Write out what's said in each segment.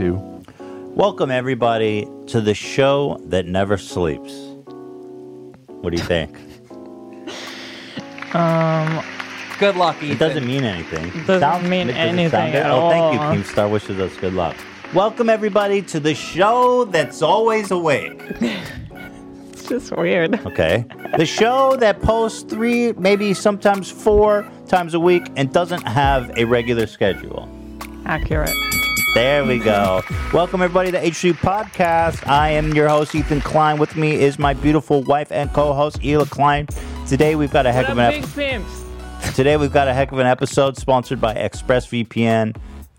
two. Welcome, everybody, to the show that never sleeps. What do you think? Um, good luck, Ethan. It doesn't mean anything. Doesn't mean does it anything good? at oh, thank you, all. Keemstar. Wishes us good luck. Welcome, everybody, to the show that's always awake. It's just weird. Okay. The show that posts three, maybe sometimes four times a week and doesn't have a regular schedule. Accurate. There we go. Welcome everybody to H3 Podcast. I am your host Ethan Klein. With me is my beautiful wife and co-host Hila Klein. Today we've got a heck of an episode. Today we've got a heck of an episode sponsored by ExpressVPN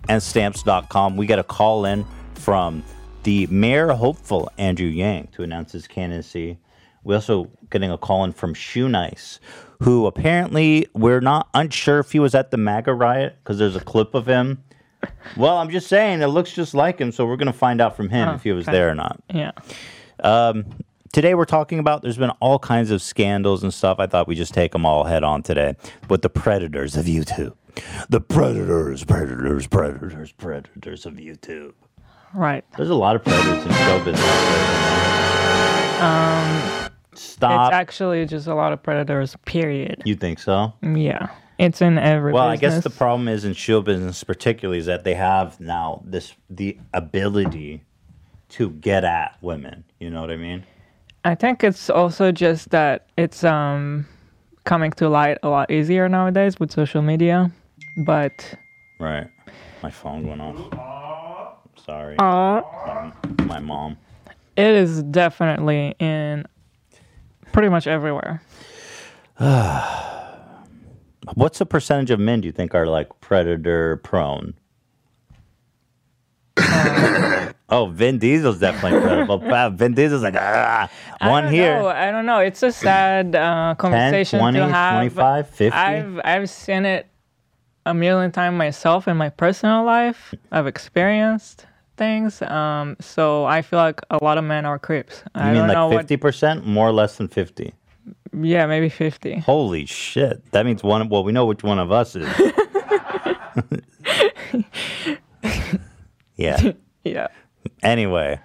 and Stamps.com. We got a call in from the mayor hopeful Andrew Yang to announce his candidacy. We're also getting a call in from Shoenice, who apparently we're not unsure if he was at the MAGA riot because there's a clip of him. Well, I'm just saying it looks just like him, so we're gonna find out from him Oh, if he was okay. there or not. Yeah. Um, today we're talking about there's been all kinds of scandals and stuff. I thought we just take them all head on today with the predators of YouTube. The predators, predators, predators, predators of YouTube. Right. There's a lot of predators in show business. Um, Stop. It's actually just a lot of predators. Period. you think so? Yeah. It's in every. Well, I guess the problem is in show business, particularly, is that they have now this the ability to get at women. You know what I mean? I think it's also just that it's um coming to light a lot easier nowadays with social media, but Right. My phone went off. Sorry. uh, My- My mom. it is definitely in pretty much everywhere. What's the percentage of men do you think are like predator prone? oh, Vin Diesel's definitely. Wow, Vin Diesel's like, ah, I one don't here. know, I don't know. It's a sad uh, 10, conversation 20, to have. 25, 50? I've I've seen it a million times myself in my personal life. I've experienced things. Um, so I feel like a lot of men are creeps. You I mean don't know like 50%? More or less than 50? Yeah, maybe fifty. Holy shit. That means one, well, we know which one of us is. yeah. Yeah. Anyway,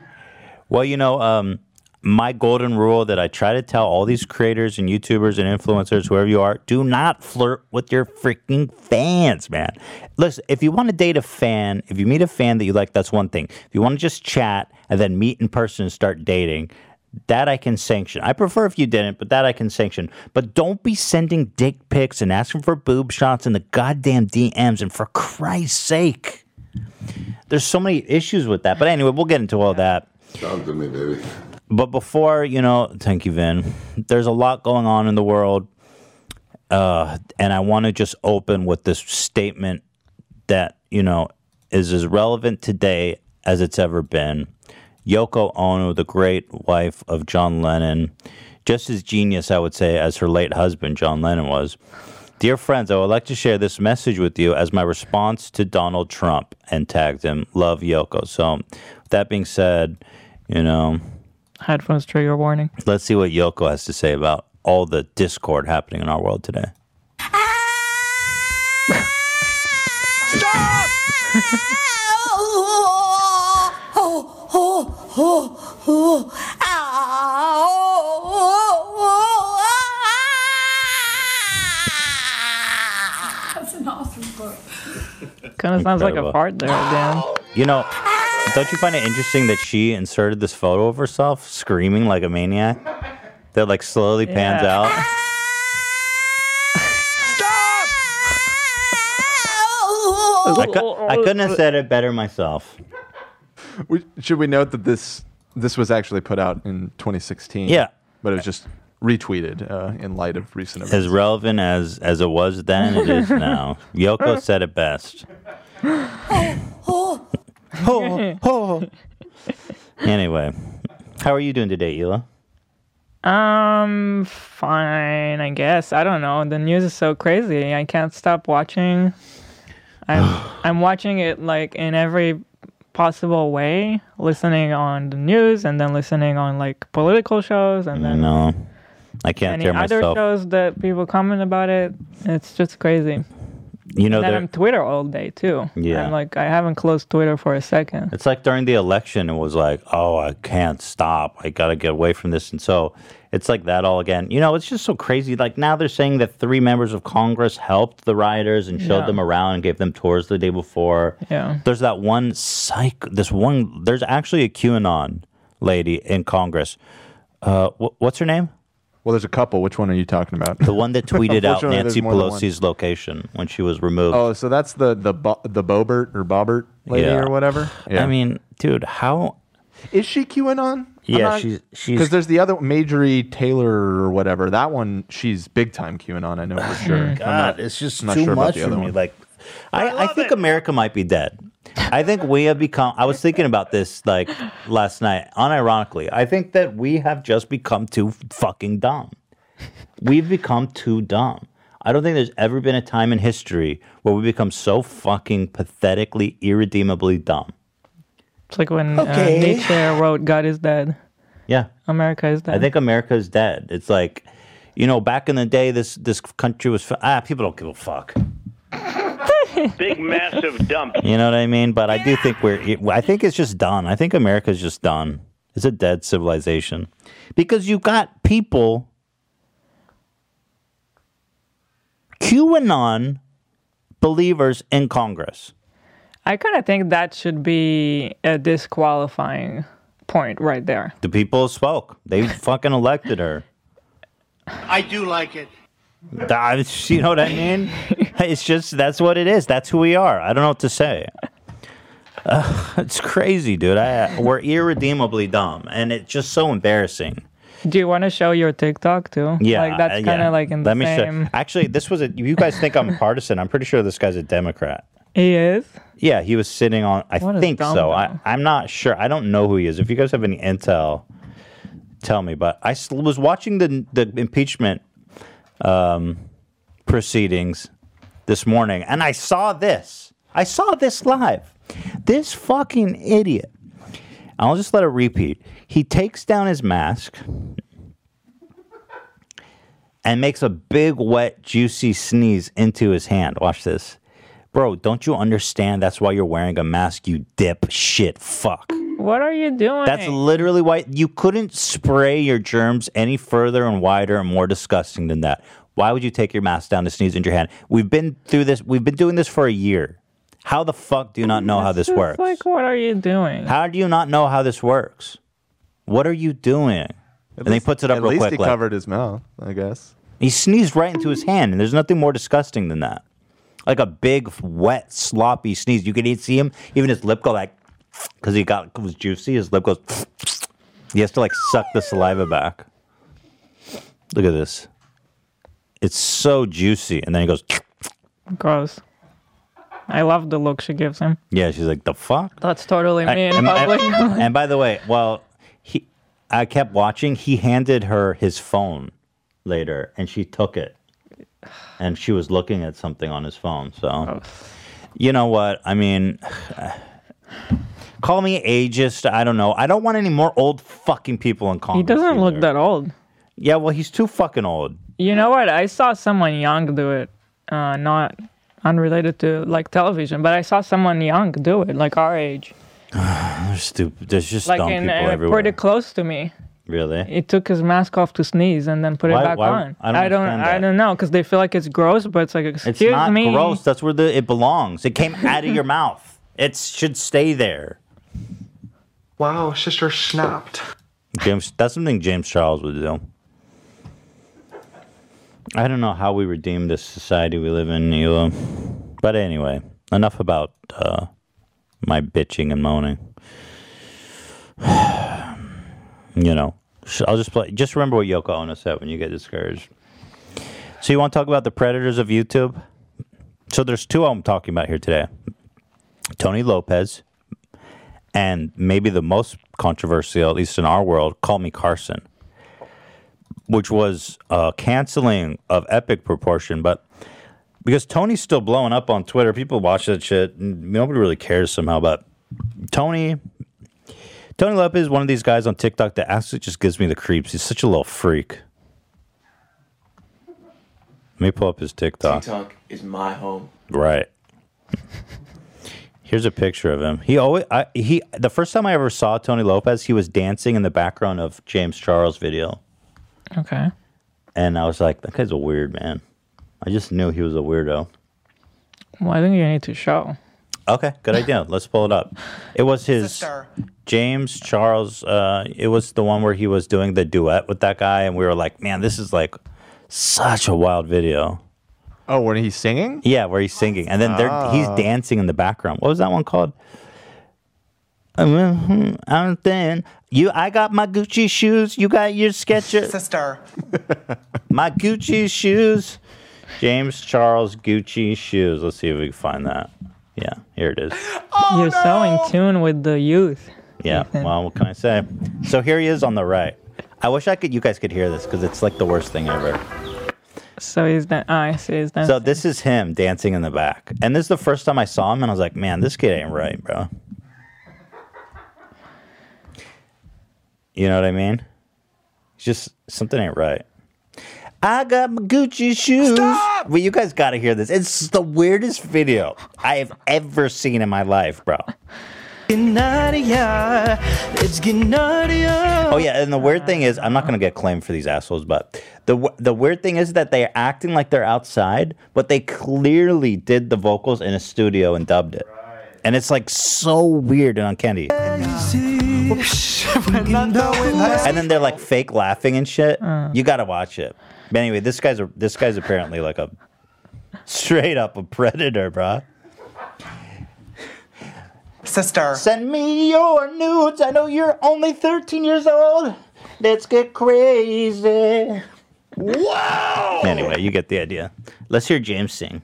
well, you know, um, my golden rule that I try to tell all these creators and YouTubers and influencers, whoever you are, do not flirt with your freaking fans, man. Listen, if you want to date a fan, if you meet a fan that you like, that's one thing. If you want to just chat and then meet in person and start dating, that I can sanction. I prefer if you didn't, but that I can sanction. But don't be sending dick pics and asking for boob shots in the goddamn DMs. And for Christ's sake, there's so many issues with that. But anyway, we'll get into all that. Talk to me, baby. But before, you know, thank you, Vin. There's a lot going on in the world. Uh, and I want to just open with this statement that, you know, is as relevant today as it's ever been. Yoko Ono, the great wife of John Lennon, just as genius, I would say, as her late husband, John Lennon, was. Dear friends, I would like to share this message with you as my response to Donald Trump and tagged him, Love Yoko. So, with that being said, you know, Headphones trigger warning. let's see what Yoko has to say about all the discord happening in our world today. Ah! That's an awesome book. Kind of sounds like a Incredible. fart there, Dan. You know, don't you find it interesting that she inserted this photo of herself screaming like a maniac? That like slowly pans Yeah. out. I, cou- I couldn't have said it better myself. We, should we note that this this was actually put out in 2016? Yeah. but it was just retweeted uh, in light of recent events. As relevant as as it was then, it is now. Yoko said it best. oh, oh, oh. Anyway, how are you doing today, Hila? Um, fine, I guess. I don't know. The news is so crazy. I can't stop watching. I'm I'm watching it like in every possible way, listening on the news and then listening on like political shows and then No, I can't any tear other myself. shows that people comment about it. It's just crazy. You know, And then I'm Twitter all day too. Yeah. I'm like I haven't closed Twitter for a second. It's like during the election, it was like, oh, I can't stop. I got to get away from this. And so it's like that all again. You know, it's just so crazy. Like now they're saying that three members of Congress helped the rioters and showed Yeah. them around and gave them tours the day before. Yeah. There's that one psych, this one, there's actually a QAnon lady in Congress. Uh, wh- what's her name? Well, there's a couple. Which one are you talking about? The one that tweeted out Nancy more than one. Pelosi's location when she was removed. Oh, so that's the the Bo- the Boebert or Boebert lady Yeah. or whatever. Yeah. I mean, dude, how? is she QAnon? Yeah, she's- she's- because there's the other Marjorie Taylor or whatever. That one, she's big time QAnon. I know for sure. I'm God, not- it's just I'm not too sure about much the for other me. one. Like, I, I, think America might be dead. I think we have become. I was thinking about this like last night. Unironically, I think that we have just become too fucking dumb. We've become too dumb. I don't think there's ever been a time in history where we become so fucking pathetically, irredeemably dumb. It's like when Okay. uh, Nietzsche wrote "God is dead." Yeah, America is dead. I think America is dead. It's like, you know, back in the day, this this country was ah, people don't give a fuck. Big massive dump. You know what I mean? But I do think we're. I think it's just done. I think America's just done. It's a dead civilization because you got people. QAnon believers in Congress. I kind of think that should be a disqualifying point right there. The people spoke. They fucking elected her. I do like it. You know what I mean? It's just that's what it is. That's who we are. I don't know what to say. Uh, it's crazy, dude. I, we're irredeemably dumb, and it's just so embarrassing. Do you want to show your TikTok too? Yeah, like that's uh, kind of yeah. like in Let the me same. show. Actually, this was a. You guys think I'm partisan? I'm pretty sure this guy's a Democrat. He is. Yeah, he was sitting on. I What think so. I, I'm not sure. I don't know who he is. If you guys have any intel, tell me. But I was watching the the impeachment um, proceedings this morning, and I saw this. I saw this live. This fucking idiot. I'll just let it repeat. He takes down his mask and makes a big, wet, juicy sneeze into his hand. Watch this. Bro, don't you understand that's why you're wearing a mask, you dip shit fuck? What are you doing? That's literally why you couldn't spray your germs any further and wider and more disgusting than that. Why would you take your mask down to sneeze into your hand? We've been through this, we've been doing this for a year. How the fuck do you not know how this It's works? Like, what are you doing? How do you not know how this works? What are you doing? and he puts it up At real least quick. he like- covered his mouth, I guess. he sneezed right into his hand, and there's nothing more disgusting than that. Like a big, wet, sloppy sneeze. You can even see him, even his lip go like, because he got it was juicy. His lip goes. He has to like suck the saliva back. Look at this. It's so juicy, and then he goes. Gross. I love the look she gives him. Yeah, she's like the fuck. That's totally me in and, public. and- and by the way, well, he, I kept watching. He handed her his phone later, and she took it, and she was looking at something on his phone. So, you know what? I mean, call me ageist. I don't know. I don't want any more old fucking people in Congress. he doesn't look that old. Yeah, well, he's too fucking old. You know what? I saw someone young do it. Uh, not unrelated to like television, but I saw someone young do it, like our age, They're stupid. There's just like dumb in people uh, everywhere. pretty close to me. really? He took his mask off to sneeze and then put Why- it back why- on. I don't I don't, I don't know, because they feel like it's gross, but it's like, excuse It's not me. gross. That's where the it belongs. It came out of your mouth. It should stay there. Wow, sister snapped. James, that's something James Charles would do. I don't know how we redeem this society we live in, Nilo. But anyway, enough about uh, my bitching and moaning. you know, I'll just play. Just remember what Yoko Ono said when you get discouraged. So you want to talk about the predators of YouTube? So there's two I'm talking about here today. Tony Lopez and maybe the most controversial, at least in our world, Call Me Carson, which was a canceling of epic proportion. But because Tony's still blowing up on Twitter, people watch that shit. Nobody really cares somehow. But Tony, Tony Lopez is one of these guys on TikTok that actually just gives me the creeps. He's such a little freak. Let me pull up his TikTok. TikTok is my home. Right. Here's a picture of him. He always I, he the first time I ever saw Tony Lopez, he was dancing in the background of James Charles video, Okay. and I was like, that guy's a weird man. I just knew he was a weirdo. Well, I think you need to show. Okay, good idea. Let's pull it up. It was his Sister. James Charles. Uh, it was the one where he was doing the duet with that guy, and we were like, man, this is like such a wild video. Oh, when he's singing? Yeah, where he's singing, and then they're, he's ah. dancing in the background. What was that one called? I'm I'm thin. You, I got my Gucci shoes. You got your Skechers. Sister. my Gucci shoes. James Charles Gucci shoes. Let's see if we can find that. Yeah, here it is. Oh, You're so in tune with the youth. Yeah. Well, what can I say? So here he is on the right. I wish I could. You guys could hear this because it's like the worst thing ever. So he's that. Oh, I see. He's dancing. So this is him dancing in the back, and this is the first time I saw him, and I was like, "Man, this kid ain't right, bro." You know what I mean? It's just something ain't right. I got my Gucci shoes. Well, you guys got to hear this. It's the weirdest video I have ever seen in my life, bro. It's getting naughtier. Oh yeah, and the weird thing is, I'm not gonna get claimed for these assholes, but the the weird thing is that they're acting like they're outside, but they clearly did the vocals in a studio and dubbed it, and it's like so weird and uncanny. And then they're like fake laughing and shit. Uh. You gotta watch it. But anyway, this guy's a this guy's apparently like a straight up a predator, bruh. Sister. Send me your nudes. I know you're only 13 years old. Let's get crazy. Wow. Anyway, you get the idea. Let's hear James sing.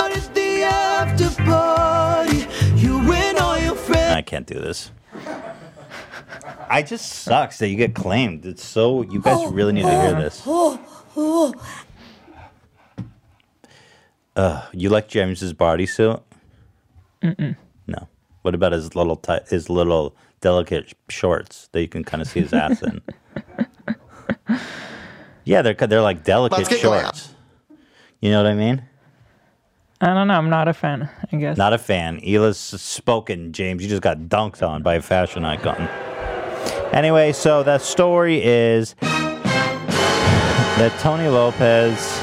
It's the after party. You and all your friends. I can't do this. I just sucks that you get claimed. It's so you guys really need to hear this. Uh, you like James's bodysuit? Mm-mm. No. What about his little ti his little delicate shorts that you can kind of see his ass in? yeah, they're they're like delicate Let's get glam. shorts. You know what I mean? I don't know. I'm not a fan. I guess. Not a fan. Hila's spoken, James. You just got dunked on by a fashion icon. Anyway, so that story is that Tony Lopez,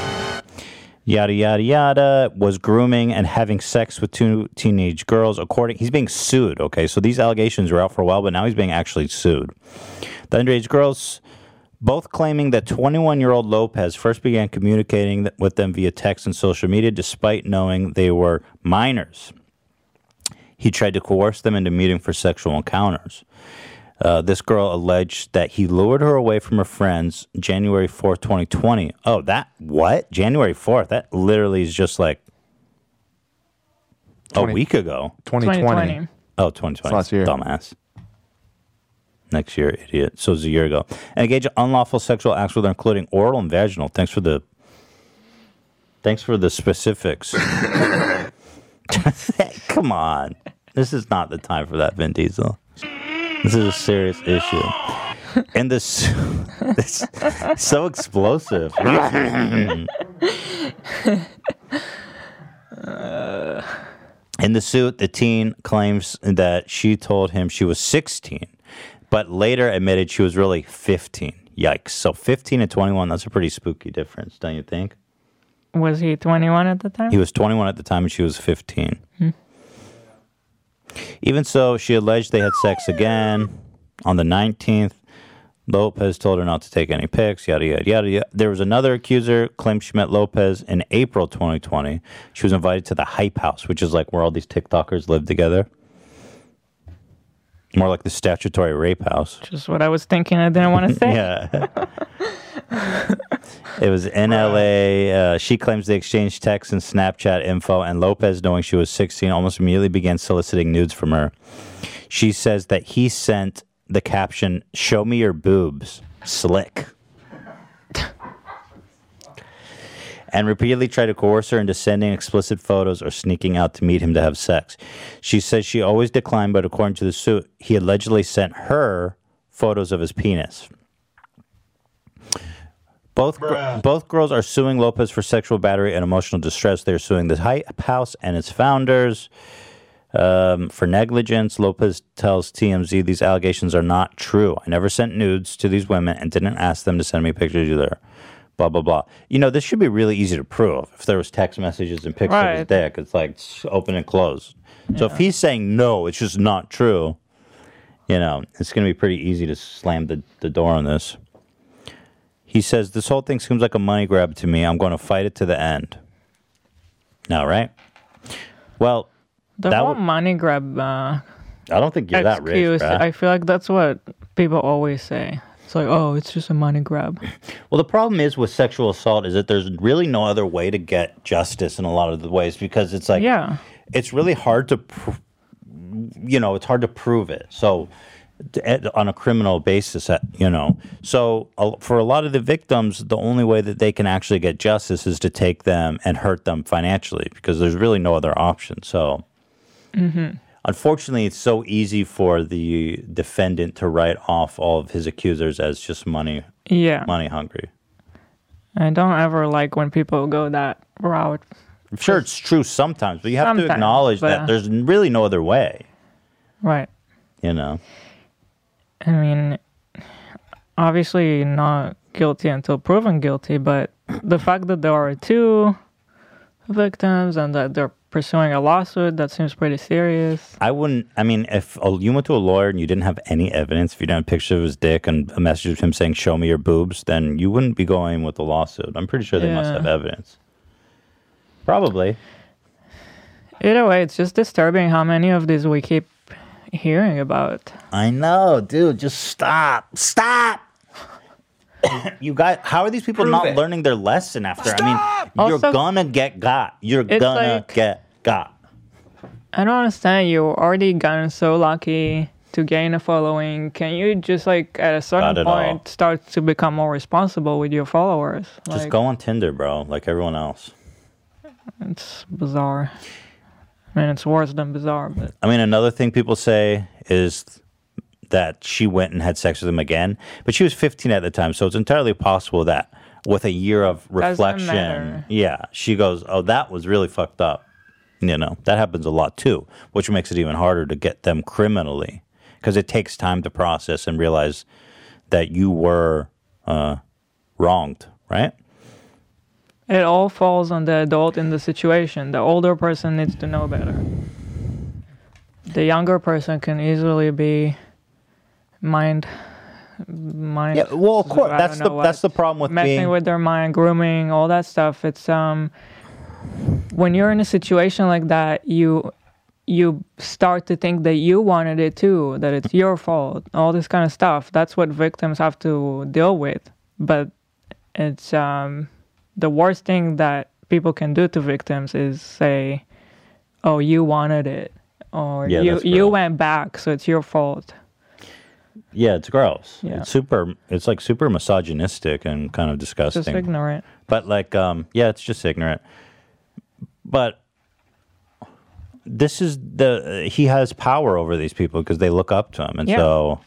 yada yada yada, was grooming and having sex with two teenage girls. According, he's being sued. Okay, so these allegations were out for a while, but now he's being actually sued. The underage girls, both claiming that 21-year-old Lopez first began communicating with them via text and social media, despite knowing they were minors. He tried to coerce them into meeting for sexual encounters. Uh, this girl alleged that he lured her away from her friends January 4th, 2020. Oh, that, what? January 4th? That literally is just like a week ago. 2020. 2020. Oh, 2020. It's last year. Dumbass. Next year, idiot. So it was a year ago. And engage in unlawful sexual acts with her, including oral and vaginal. Thanks for the. Thanks for the specifics. Come on. This is not the time for that, Vin Diesel. This is a serious issue. And this, this so explosive. Mm. In the suit, the teen claims that she told him she was 16, but later admitted she was really 15. Yikes. So 15 and 21, that's a pretty spooky difference, don't you think? Was he 21 at the time? He was 21 at the time and she was 15. Hmm. Even so, she alleged they had sex again on the 19th. Lopez told her not to take any pics, yada, yada, yada, yada. There was another accuser claimed she met Lopez in April 2020. She was invited to the Hype House, which is like where all these TikTokers live together. More like the statutory rape house. Just what I was thinking. I didn't want to say. Yeah. it was in LA. Uh, she claims they exchanged texts and Snapchat info, and Lopez, knowing she was 16, almost immediately began soliciting nudes from her. She says that he sent the caption, Show me your boobs, slick. and repeatedly tried to coerce her into sending explicit photos or sneaking out to meet him to have sex. She says she always declined, but according to the suit, he allegedly sent her photos of his penis. Both gr- both girls are suing Lopez for sexual battery and emotional distress. They're suing the Hype House and its founders um, for negligence. Lopez tells TMZ these allegations are not true. I never sent nudes to these women and didn't ask them to send me pictures either. Blah blah blah. You know, this should be really easy to prove. If there was text messages and pictures of his Right. dick, it's like s- open and close. So if he's saying no, it's just not true. You know, it's going to be pretty easy to slam the, the door on this. He says, This whole thing seems like a money grab to me. I'm going to fight it to the end. Now, right? Well, The that whole would- money grab uh, I don't think you're that rich, excuse, bruh. I feel like that's what people always say. It's like, oh, it's just a money grab. Well, the problem is with sexual assault is that there's really no other way to get justice in a lot of the ways because it's like, Yeah. it's really hard to, pr- you know, it's hard to prove it. So, on a criminal basis, uh, you know, so uh, for a lot of the victims, the only way that they can actually get justice is to take them and hurt them financially because there's really no other option. So, Mm-hmm. unfortunately, it's so easy for the defendant to write off all of his accusers as just money, Yeah. money hungry. I don't ever like when people go that route. I'm sure it's true sometimes, but you have to acknowledge that there's really no other way. Right. You know, I mean, obviously not guilty until proven guilty, but the fact that there are two victims and that they're pursuing a lawsuit, that seems pretty serious. I wouldn't. I mean, if you went to a lawyer and you didn't have any evidence, if you didn't have a picture of his dick and a message of him saying "Show me your boobs," then you wouldn't be going with the lawsuit. I'm pretty sure they must have evidence. Probably. Either way, it's just disturbing how many of these we keep hearing about. I know, dude. Just stop. Stop. you got. How are these people Prove not it. learning their lesson after? I mean, you're Also- gonna get got. You're gonna like- get got. I don't understand. You already gotten so lucky to gain a following. Can you just like at a certain it all. point start to become more responsible with your followers? Just Like, go on Tinder, bro, like everyone else. It's bizarre. I mean, it's worse than bizarre, but I mean, another thing people say is that she went and had sex with him again, but she was 15 at the time, so it's entirely possible that with a year of reflection, yeah, she goes, "Oh, that was really fucked up." You know, that happens a lot too, which makes it even harder to get them criminally because it takes time to process and realize that you were uh, wronged, right? It all falls on the adult in the situation. The older person needs to know better. The younger person can easily be mind, mind. Yeah, well, of course, that's the know that's the problem with messing being with their mind, grooming, all that stuff. It's um when you're in a situation like that, you you start to think that you wanted it too, that it's your fault, all this kind of stuff. That's what victims have to deal with. But it's um the worst thing that people can do to victims is say, "Oh, you wanted it," or Yeah, "You you went back, so it's your fault." Yeah, it's gross. Yeah. It's super it's like super misogynistic and kind of disgusting. Just ignorant. But like um yeah, it's just ignorant. But this is the he has power over these people because they look up to him and Yeah. so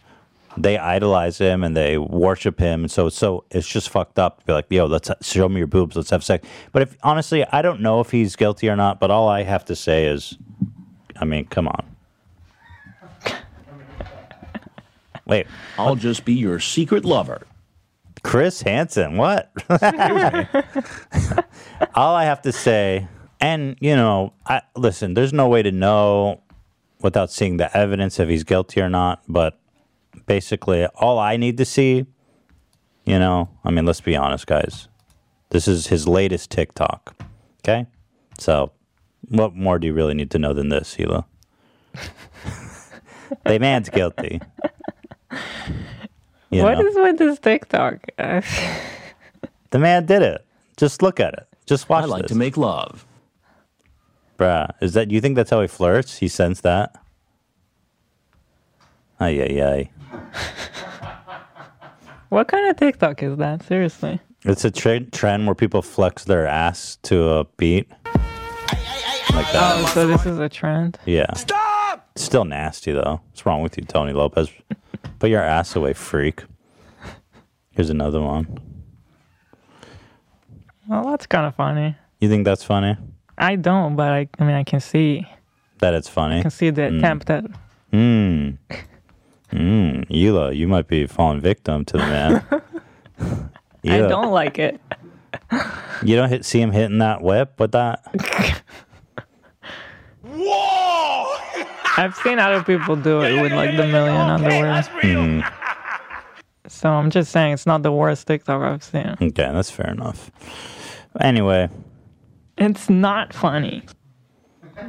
they idolize him and they worship him and so so it's just fucked up to be like yo let's show me your boobs let's have sex but if honestly i don't know if he's guilty or not but all i have to say is i mean come on wait I'll just be your secret lover. Chris Hansen, what? All I have to say, and you know, I listen. There's no way to know without seeing the evidence if he's guilty or not. But basically, all I need to see, you know, I mean, let's be honest, guys. This is his latest TikTok. Okay, so what more do you really need to know than this, Hila? the man's guilty. You What know? is with this TikTok? The man did it. Just look at it. Just watch I like this. to make love. Bruh, is that you think that's how he flirts? He sends that? Ay ay ay. What kind of TikTok is that? Seriously. It's a tra- trend where people flex their ass to a beat. Like that. Oh, so this is a trend. Yeah. Stop! It's still nasty though. What's wrong with you, Tony Lopez? Put your ass away, freak. Here's another one. Well, that's kind of funny. You think that's funny? I don't, but I, I mean, I can see, That it's funny? I can see the attempt at. Hmm. Hmm. Hila, you might be falling victim to the man. I don't like it. You don't hit, see him hitting that whip with that? Whoa! I've seen other people do it with like the million underwear. Hmm. So I'm just saying it's not the worst TikTok I've seen. Okay, that's fair enough. Anyway, It's not funny.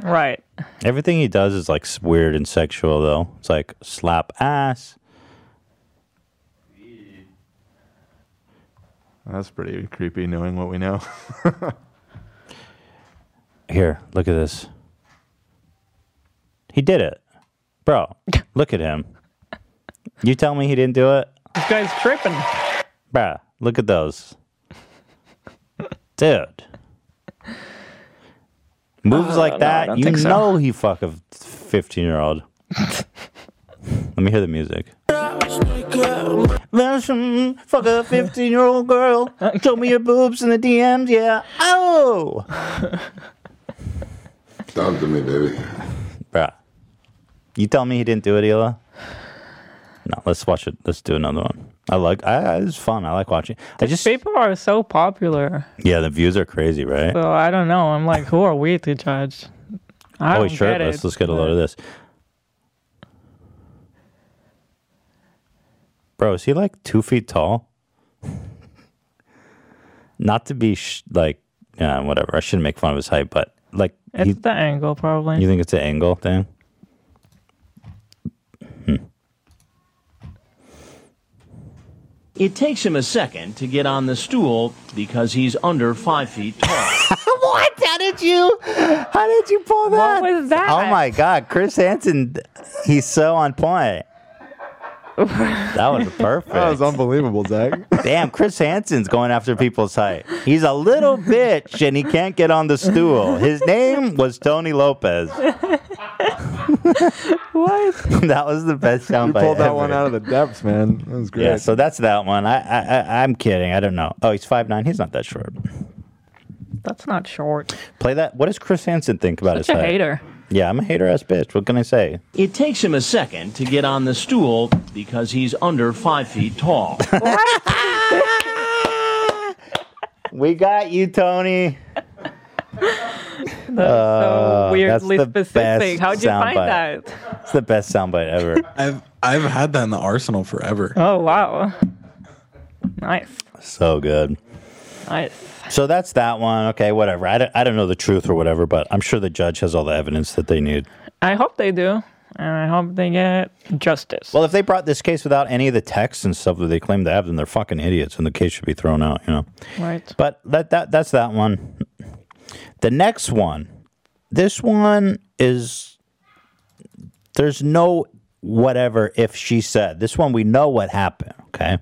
Right. Everything he does is like weird and sexual, though. It's like slap ass. That's pretty creepy, knowing what we know. Here, look at this. He did it. Bro, look at him. You tell me he didn't do it? This guy's tripping. Bruh, look at those. Dude. Moves Uh, like that, don't you think so. know he fuck a 15 year old. Let me hear the music. Listen, fuck a 15 year old girl. Show me your boobs in the DMs, yeah. Oh! Talk to me, baby. Bruh. You tell me he didn't do it, Hila? No, let's watch it. Let's do another one. I like. I, it's fun. I like watching. I just. People are so popular. Yeah, the views are crazy, right? So I don't know. I'm like, who are we to judge? I oh, get shirtless. it. Let's get a load of this. Bro, is he like two feet tall? Not to be sh- like, yeah, whatever. I shouldn't make fun of his height, but like, It's he, the angle, probably. you think it's an angle thing? It takes him a second to get on the stool because he's under five feet tall. what? How did you? How did you pull that? What was that? Oh my God, Chris Hansen, he's so on point. That was perfect. That was unbelievable, Zach. Damn, Chris Hansen's going after people's height. He's a little bitch and he can't get on the stool. His name was Tony Lopez. What? that was the best sound. You pulled that ever. one out of the depths, man. That was great. Yeah, so that's that one. I, I, I I'm kidding. I don't know. Oh, he's five nine. He's not that short. That's not short. Play that. What does Chris Hansen think about Such his a height? hater. Yeah, I'm a hater ass bitch. What can I say? It takes him a second to get on the stool because he's under five feet tall. We got you, Tony. That's Uh, so weirdly that's the specific. best How'd you find soundbite. that? It's the best soundbite ever. I've I've had that in the arsenal forever. Oh wow. Nice. so good. Nice. So that's that one. Okay, whatever. I don't, I don't know the truth or whatever, but I'm sure the judge has all the evidence that they need. I hope they do. And I hope they get justice. Well, if they brought this case without any of the texts and stuff that they claim to have, then they're fucking idiots, and the case should be thrown out. You know. Right. But that that that's that one. The next one, this one is there's no whatever if she said. This one we know what happened. Okay.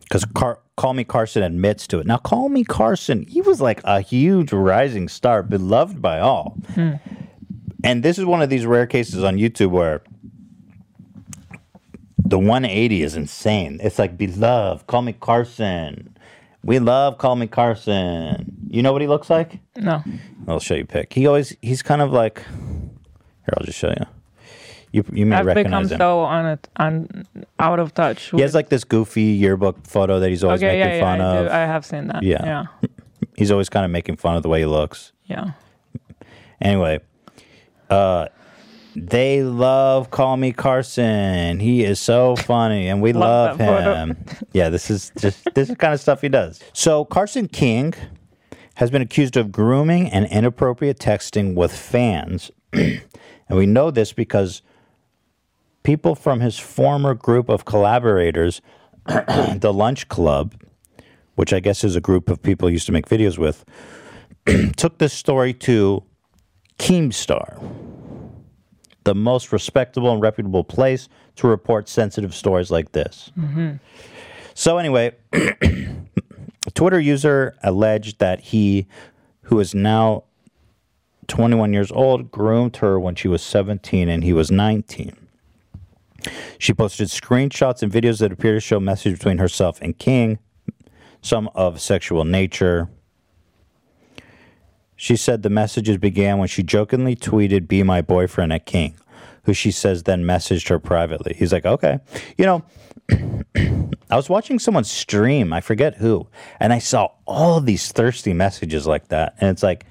Because Car- Call Me Carson admits to it. Now, Call Me Carson, he was like a huge rising star, beloved by all. Hmm. And this is one of these rare cases on YouTube where the 180 is insane. It's like beloved, Call Me Carson. We love Call Me Carson. You know what he looks like? No. I'll show you a pic. He always he's kind of like here. I'll just show you. You you may I've become recognize him. so on it on out of touch. He has like this goofy yearbook photo that he's always okay, making yeah, fun yeah, I, of. do. I have seen that. Yeah. Yeah. He's always kind of making fun of the way he looks. Yeah. Anyway, uh, they love Call Me Carson. He is so funny, and we love, Love him. yeah, this is just this is the kind of stuff he does. So Carson King has been accused of grooming and inappropriate texting with fans, and we know this because people from his former group of collaborators, the Lunch Club, which I guess is a group of people he used to make videos with, took this story to Keemstar, the most respectable and reputable place to report sensitive stories like this. Mm-hmm. So, anyway, a Twitter user alleged that he, who is now 21 years old, groomed her when she was 17 and he was 19. She posted screenshots and videos that appear to show messages between herself and King, some of sexual nature. She said the messages began when she jokingly tweeted, Be my boyfriend at King, who she says then messaged her privately. He's like, Okay. You know, I was watching someone stream, I forget who, and I saw all these thirsty messages like that. And it's like,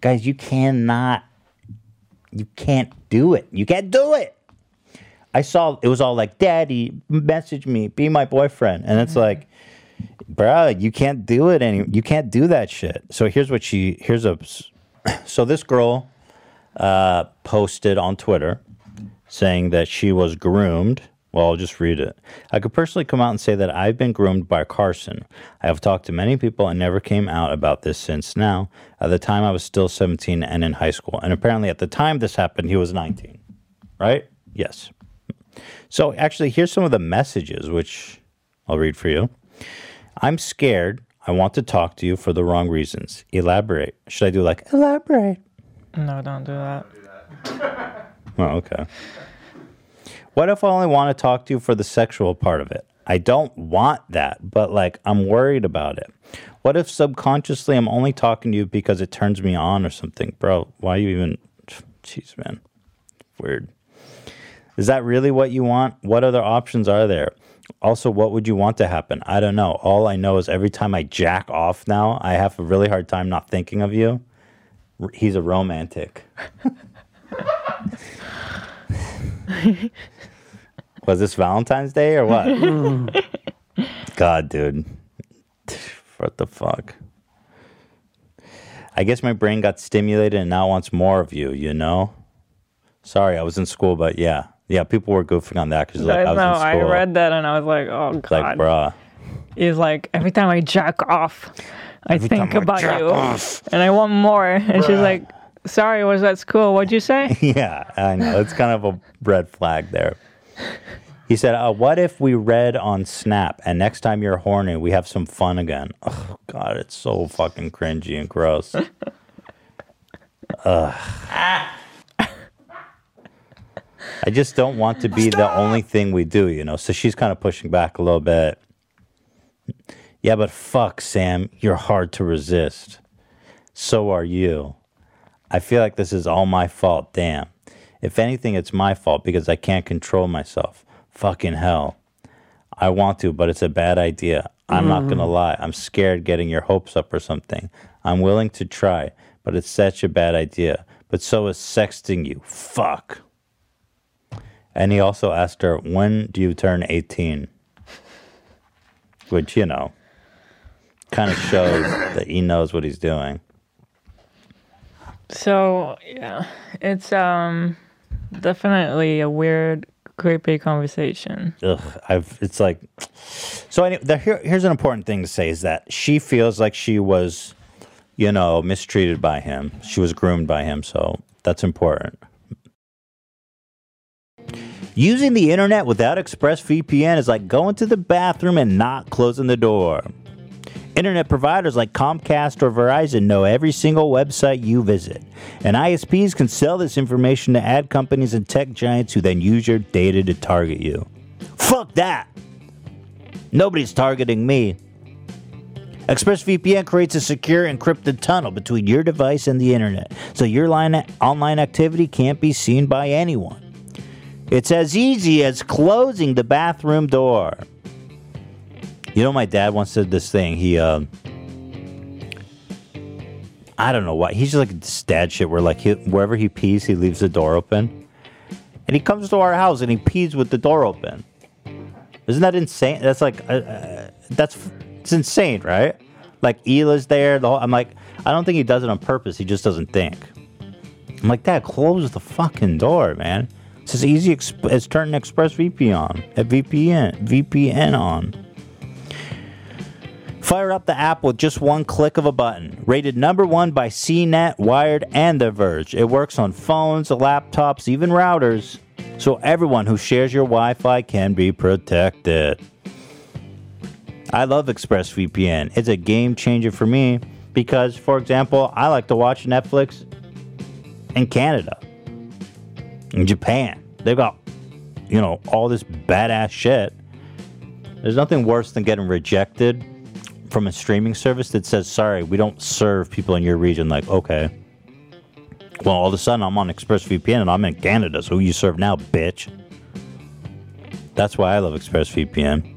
guys, you cannot, you can't do it. You can't do it. I saw it was all like, Daddy, message me, be my boyfriend. And it's mm-hmm. like, bruh, you can't do it any you can't do that shit. So here's what she here's a so this girl uh posted on Twitter saying that she was groomed. Well, I'll just read it. I could personally come out and say that I've been groomed by Carson. I have talked to many people and never came out about this since now. At the time, I was still 17 and in high school. And apparently, at the time this happened, he was 19. Right? Yes. So, actually, here's some of the messages, which I'll read for you. I'm scared. I want to talk to you for the wrong reasons. Elaborate. Should I do like elaborate? No, don't do that. Oh, okay. What if I only want to talk to you for the sexual part of it? I don't want that, but like I'm worried about it. What if subconsciously I'm only talking to you because it turns me on or something? Bro, why you even jeez man. Weird. Is that really what you want? What other options are there? Also, what would you want to happen? I don't know. All I know is every time I jack off now, I have a really hard time not thinking of you. R- He's a romantic. Was this Valentine's Day or what? God, dude. What the fuck? I guess my brain got stimulated and now wants more of you, you know? Sorry, I was in school, but yeah. Yeah, people were goofing on that because like, I was know. in I read that and I was like, oh It's like, god. bruh. He's like, every time I jack off, I Every think time I about you, off. and I want more. And she's like, sorry, was that school. What'd you say? yeah, I know. It's kind of a red flag there. He said, uh, What if we read on Snap and next time you're horny, we have some fun again? Oh, God, it's so fucking cringy and gross. Ugh. I just don't want to be the only thing we do, you know? So she's kind of pushing back a little bit. Yeah, but fuck, Sam, you're hard to resist. So are you. I feel like this is all my fault. Damn. If anything, it's my fault because I can't control myself. Fucking hell. I want to, but it's a bad idea. I'm not going to mm. lie. I'm scared getting your hopes up or something. I'm willing to try, but it's such a bad idea. But so is sexting you. Fuck. And he also asked her, When do you turn 18? Which, you know, kind of shows that he knows what he's doing. So yeah, it's um definitely a weird, creepy conversation. Ugh, I've it's like so. Anyway, the, here, here's an important thing to say: is that she feels like she was, you know, mistreated by him. She was groomed by him, so that's important. Using the internet without ExpressVPN is like going to the bathroom and not closing the door. Internet providers like Comcast or Verizon know every single website you visit, and ISPs can sell this information to ad companies and tech giants who then use your data to target you. Fuck that! Nobody's targeting me. ExpressVPN creates a secure encrypted tunnel between your device and the internet, so your line online activity can't be seen by anyone. It's as easy as closing the bathroom door. You know, my dad once did this thing. He, uh, I don't know why. He's just like this dad shit where, like, he, wherever he pees, he leaves the door open. And he comes to our house and he pees with the door open. Isn't that insane? That's like, uh, uh, that's it's insane, right? Like, Hila's there. The whole, I'm like, I don't think he does it on purpose. He just doesn't think. I'm like, Dad, close the fucking door, man. It's as easy as turning ExpressVPN on. A VPN, VPN on. Fire up the app with just one click of a button. Rated number one by CNET, Wired, and The Verge. It works on phones, laptops, even routers, so everyone who shares your Wi Fi can be protected. I love ExpressVPN. It's a game changer for me because, for example, I like to watch Netflix in Canada, in Japan. They've got, you know, all this badass shit. There's nothing worse than getting rejected from a streaming service that says, "Sorry, we don't serve people in your region." Like, okay. Well, all of a sudden, I'm on ExpressVPN and I'm in Canada. So who you serve now, bitch? That's why I love ExpressVPN.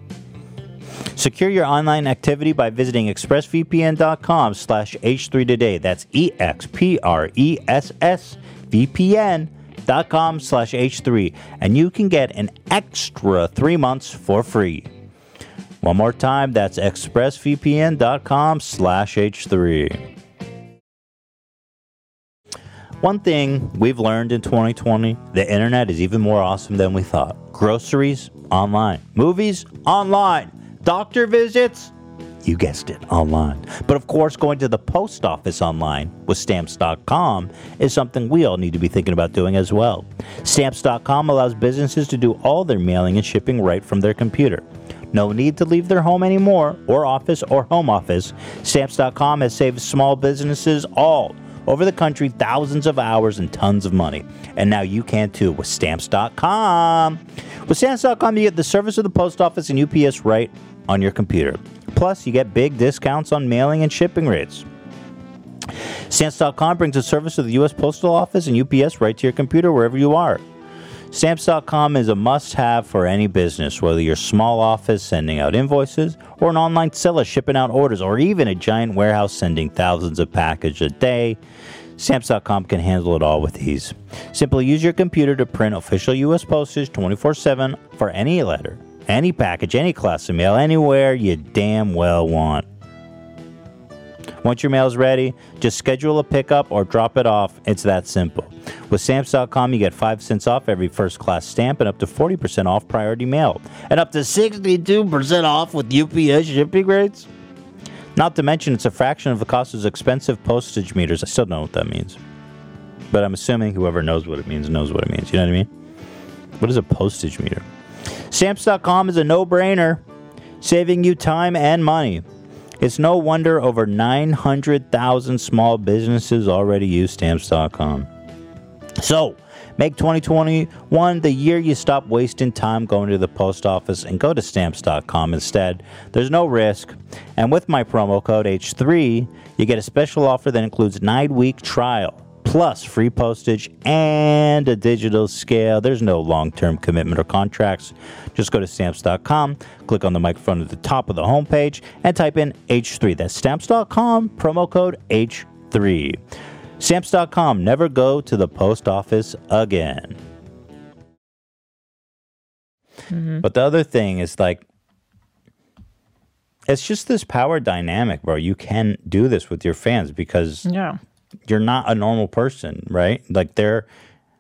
Secure your online activity by visiting expressvpn.com slash h3 today. That's E E-X-P-R-E-S-S-V-P-N dot com slash h3. And you can get an extra three months for free. One more time, that's expressvpn.com slash h3. One thing we've learned in 2020 the internet is even more awesome than we thought. Groceries, online. Movies, online. Doctor visits, you guessed it, online. But of course, going to the post office online with stamps.com is something we all need to be thinking about doing as well. Stamps.com allows businesses to do all their mailing and shipping right from their computer. No need to leave their home anymore, or office, or home office. Stamps.com has saved small businesses all over the country thousands of hours and tons of money. And now you can too with stamps.com. With stamps.com, you get the service of the post office and UPS right on your computer. Plus, you get big discounts on mailing and shipping rates. Stamps.com brings the service of the U.S. Postal Office and UPS right to your computer wherever you are. Stamps.com is a must have for any business, whether you're a small office sending out invoices, or an online seller shipping out orders, or even a giant warehouse sending thousands of packages a day. Stamps.com can handle it all with ease. Simply use your computer to print official U.S. postage 24 7 for any letter, any package, any class of mail, anywhere you damn well want. Once your mail's ready, just schedule a pickup or drop it off. It's that simple. With stamps.com, you get 5 cents off every first class stamp and up to 40% off priority mail, and up to 62% off with UPS shipping rates. Not to mention, it's a fraction of the cost of expensive postage meters. I still don't know what that means. But I'm assuming whoever knows what it means knows what it means. You know what I mean? What is a postage meter? Stamps.com is a no brainer, saving you time and money. It's no wonder over 900,000 small businesses already use stamps.com. So, make 2021 the year you stop wasting time going to the post office and go to stamps.com instead. There's no risk. And with my promo code H3, you get a special offer that includes 9-week trial plus free postage and a digital scale. There's no long-term commitment or contracts. Just go to stamps.com, click on the microphone at the top of the homepage, and type in H3. That's stamps.com, promo code H3. Stamps.com, never go to the post office again. Mm-hmm. But the other thing is like, it's just this power dynamic, bro. You can do this with your fans because Yeah. You're not a normal person, right? Like they're,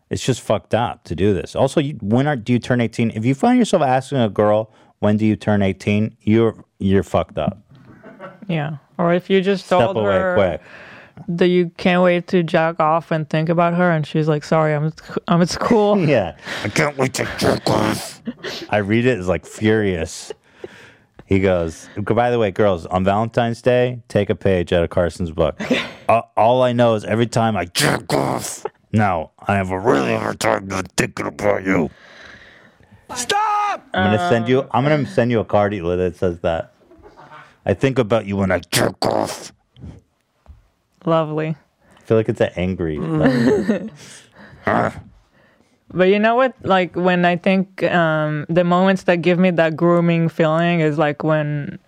it's just fucked up to do this. Also, you, when are, do you turn 18? If you find yourself asking a girl, when do you turn 18? You're, you're fucked up. Yeah. Or if you just Step told away her quick. that you can't wait to jack off and think about her, and she's like, "Sorry, I'm I'm at school." Yeah. I can't wait to jack off. I read it as like furious. He goes, by the way, girls, on Valentine's Day, take a page out of Carson's book. Uh, all I know is every time I jerk off, now I have a really hard time not thinking about you. Stop! I'm gonna send you. I'm gonna send you a card Ela, that says that. I think about you when I jerk off. Lovely. I feel like it's an angry. But you know what? Like when I think um, the moments that give me that grooming feeling is like when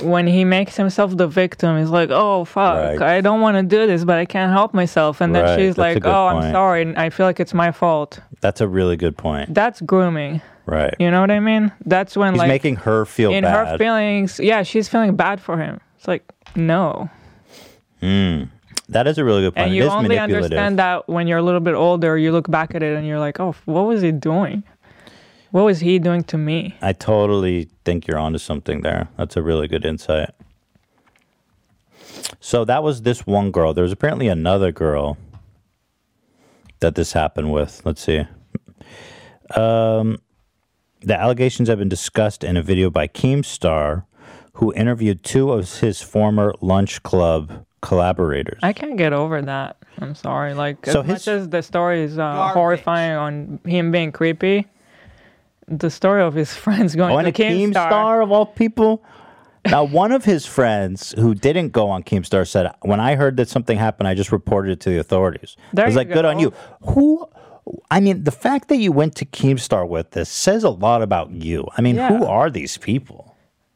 when he makes himself the victim. He's like, "Oh fuck, Right. I don't want to do this, but I can't help myself." And then Right, she's that's like, "Oh, point. I'm sorry. and I feel like it's my fault." That's a really good point. That's grooming. Right. You know what I mean? That's when He's like making her feel in bad. her feelings. Yeah, she's feeling bad for him. It's like no. Mm. That is a really good point. And you only understand that when you're a little bit older, you look back at it and you're like, oh, what was he doing? What was he doing to me? I totally think you're onto something there. That's a really good insight. So that was this one girl. There was apparently another girl that this happened with. Let's see. Um, the allegations have been discussed in a video by Keemstar, who interviewed two of his former lunch club collaborators. I can't get over that. I'm sorry. Like, So as his- much as the story is uh, horrifying on him being creepy, the story of his friends going Oh, and to a Keemstar. Keemstar of all people. Now, one of his friends who didn't go on Keemstar said, "When I heard that something happened, I just reported it to the authorities." There I was you like, "Good on you." Who? I mean, the fact that you went to Keemstar with this says a lot about you. I mean, who are these people?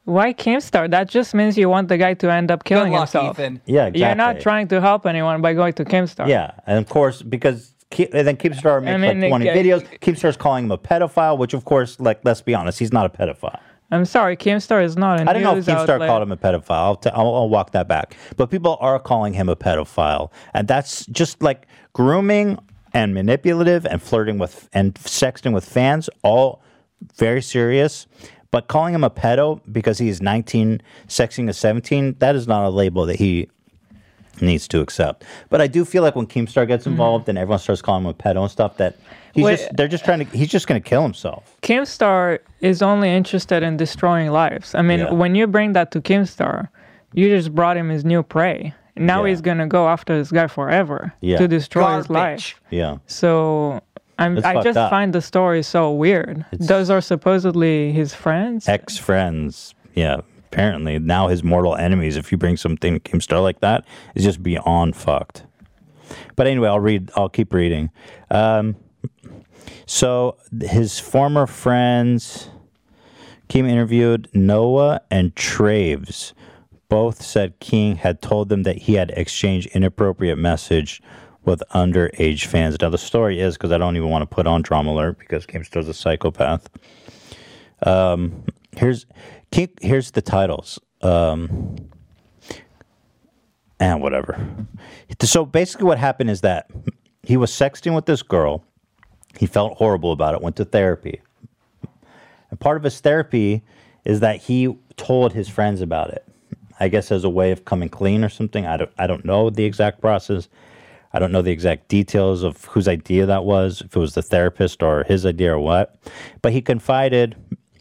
Why Keemstar? That just means you want the guy to end up killing luck, himself. Ethan. Yeah, exactly. You're not trying to help anyone by going to Keemstar. Yeah, and of course, because Ke- and then Keemstar makes mean, like 20 uh, videos. Keemstar's calling him a pedophile, which, of course, like let's be honest, he's not a pedophile. I'm sorry, Keemstar is not I don't know if news Keemstar outlet. called him a pedophile. I'll, t- I'll, I'll walk that back. But people are calling him a pedophile, and that's just like grooming and manipulative and flirting with and sexting with fans, all very serious. But calling him a pedo because he's 19, sexing a 17, that is not a label that he needs to accept. But I do feel like when Keemstar gets mm-hmm. involved and everyone starts calling him a pedo and stuff, that he's Wait. just they're just trying to he's just going to kill himself. Keemstar is only interested in destroying lives. I mean, Yeah. when you bring that to Keemstar, you just brought him his new prey. Now Yeah. he's gonna go after this guy forever Yeah. to destroy his life. Yeah. So I'm, I just up. find the story so weird. Those are supposedly his friends. ex friends. Yeah, apparently now his mortal enemies. If you bring something to Keemstar like that, is just beyond fucked. But anyway, I'll read. I'll keep reading. Um, so his former friends, Keem interviewed Noah and Traves. Both said King had told them that he had exchanged inappropriate message with underage fans. Now the story is because I don't even want to put on drama alert because Keemstar's a psychopath. Um, here's keep here's the titles. Um, and whatever. So basically, what happened is that he was sexting with this girl. He felt horrible about it. Went to therapy. And part of his therapy is that he told his friends about it. I guess as a way of coming clean or something. I don't. I don't know the exact process. I don't know the exact details of whose idea that was, if it was the therapist or his idea or what. But he confided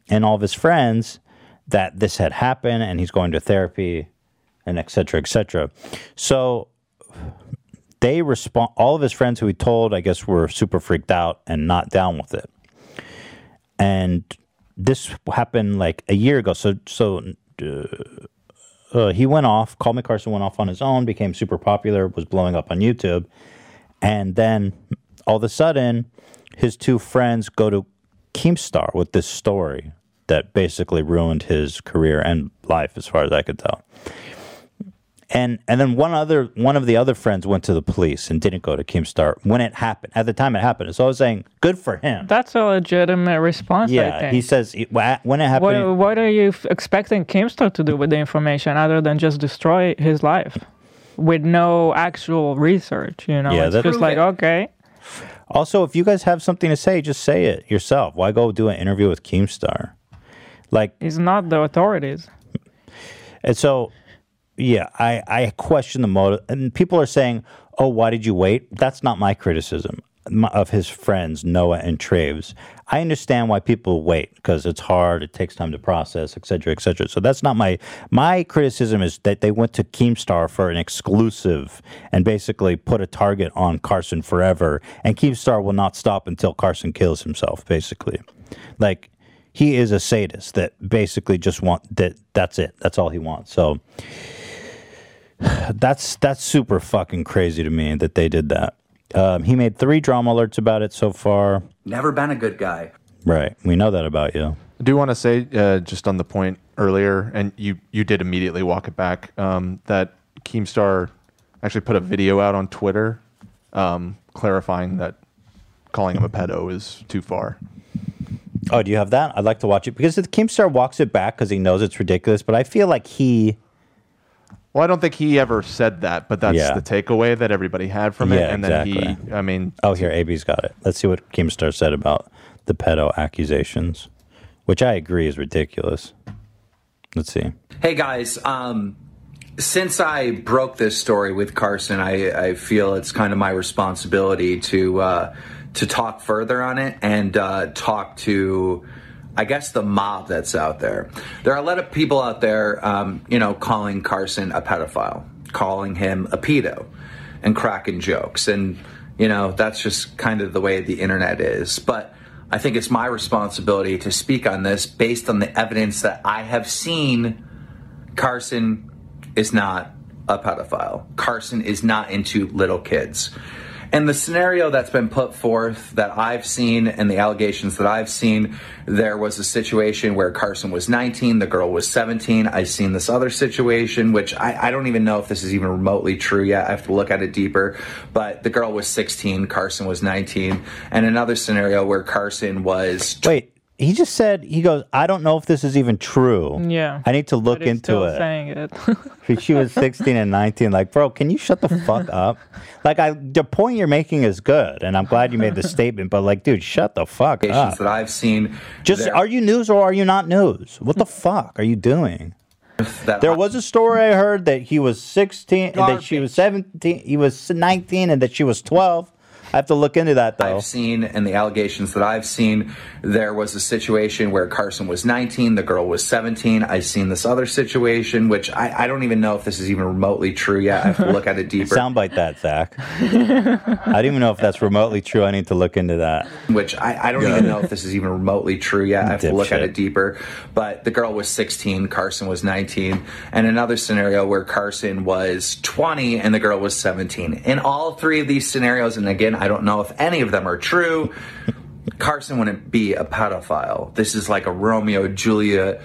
in all of his friends that this had happened and he's going to therapy and et cetera, et cetera. So they respond, all of his friends who he told, I guess, were super freaked out and not down with it. And this happened like a year ago. So, so, uh, uh, he went off. Call Me Carson went off on his own, became super popular, was blowing up on YouTube, and then all of a sudden, his two friends go to Keemstar with this story that basically ruined his career and life, as far as I could tell. And and then one other one of the other friends went to the police and didn't go to Keemstar when it happened. At the time it happened, so I was saying, good for him. That's a legitimate response. I Yeah, think. he says when it happened. What, what are you f- expecting Keemstar to do with the information other than just destroy his life with no actual research? You know, Yeah, it's that- just like okay, Also, if you guys have something to say, just say it yourself. Why go do an interview with Keemstar? Like, he's not the authorities. and so, yeah, I, I question the motive. And people are saying, oh, why did you wait? That's not my criticism of his friends, Noah and Traves. I understand why people wait because it's hard, it takes time to process, et cetera, et cetera. So that's not my, my criticism is that they went to Keemstar for an exclusive and basically put a target on Carson forever. And Keemstar will not stop until Carson kills himself, basically. Like, he is a sadist that basically just want that that's it that's all he wants so that's that's super fucking crazy to me that they did that. Um, he made three drama alerts about it so far. Never been a good guy. right. We know that about you. I do want to say, uh, just on the point earlier, and you, you did immediately walk it back, um, that Keemstar actually put a video out on Twitter um, clarifying that calling him a pedo is too far. oh do you have that? I'd like to watch it because the keemstar walks it back because he knows it's ridiculous but i feel like he Well, I don't think he ever said that, but that's Yeah. the takeaway that everybody had from it. Yeah, And then exactly. he, I mean, oh here ab's got it let's see what keemstar said about the pedo accusations which i agree is ridiculous let's see Hey guys, um, since I broke this story with Carson, I, I feel it's kind of my responsibility to uh, to talk further on it and uh, talk to, I guess, the mob that's out there. There are a lot of people out there, um, you know, calling Carson a pedophile, calling him a pedo, and cracking jokes, and you know that's just kind of the way the internet is. But I think it's my responsibility to speak on this based on the evidence that I have seen Carson is not a pedophile. Carson is not into little kids. And the scenario that's been put forth that I've seen and the allegations that I've seen, there was a situation where Carson was 19, the girl was 17. I've seen this other situation, which I, I don't even know if this is even remotely true yet. I have to look at it deeper. But the girl was 16, Carson was 19. And another scenario where Carson was Wait, he just said he goes. I don't know if this is even true. Yeah. I need to look But into still it. saying it. she was 16 and 19. Like, bro, can you shut the fuck up? Like, I the point you're making is good, and I'm glad you made the statement. But like, dude, shut the fuck up. that I've seen. Just there- are you news or are you not news? What the fuck are you doing? There was a story I heard that he was 16, and that she was 17, he was 19, and that she was 12. I have to look into that though. I've seen and the allegations that I've seen, there was a situation where Carson was 19, the girl was 17. I've seen this other situation, which I, I don't even know if this is even remotely true yet. I have to look at it deeper. Soundbite that, Zach. I don't even know if that's remotely true. I need to look into that. which I, I don't even know if this is even remotely true yet. I have to look at it deeper. But the girl was 16, Carson was 19. And another scenario where Carson was 20 and the girl was 17. In all three of these scenarios, and again, I don't know if any of them are true, Carson wouldn't be a pedophile. This is like a Romeo Julia.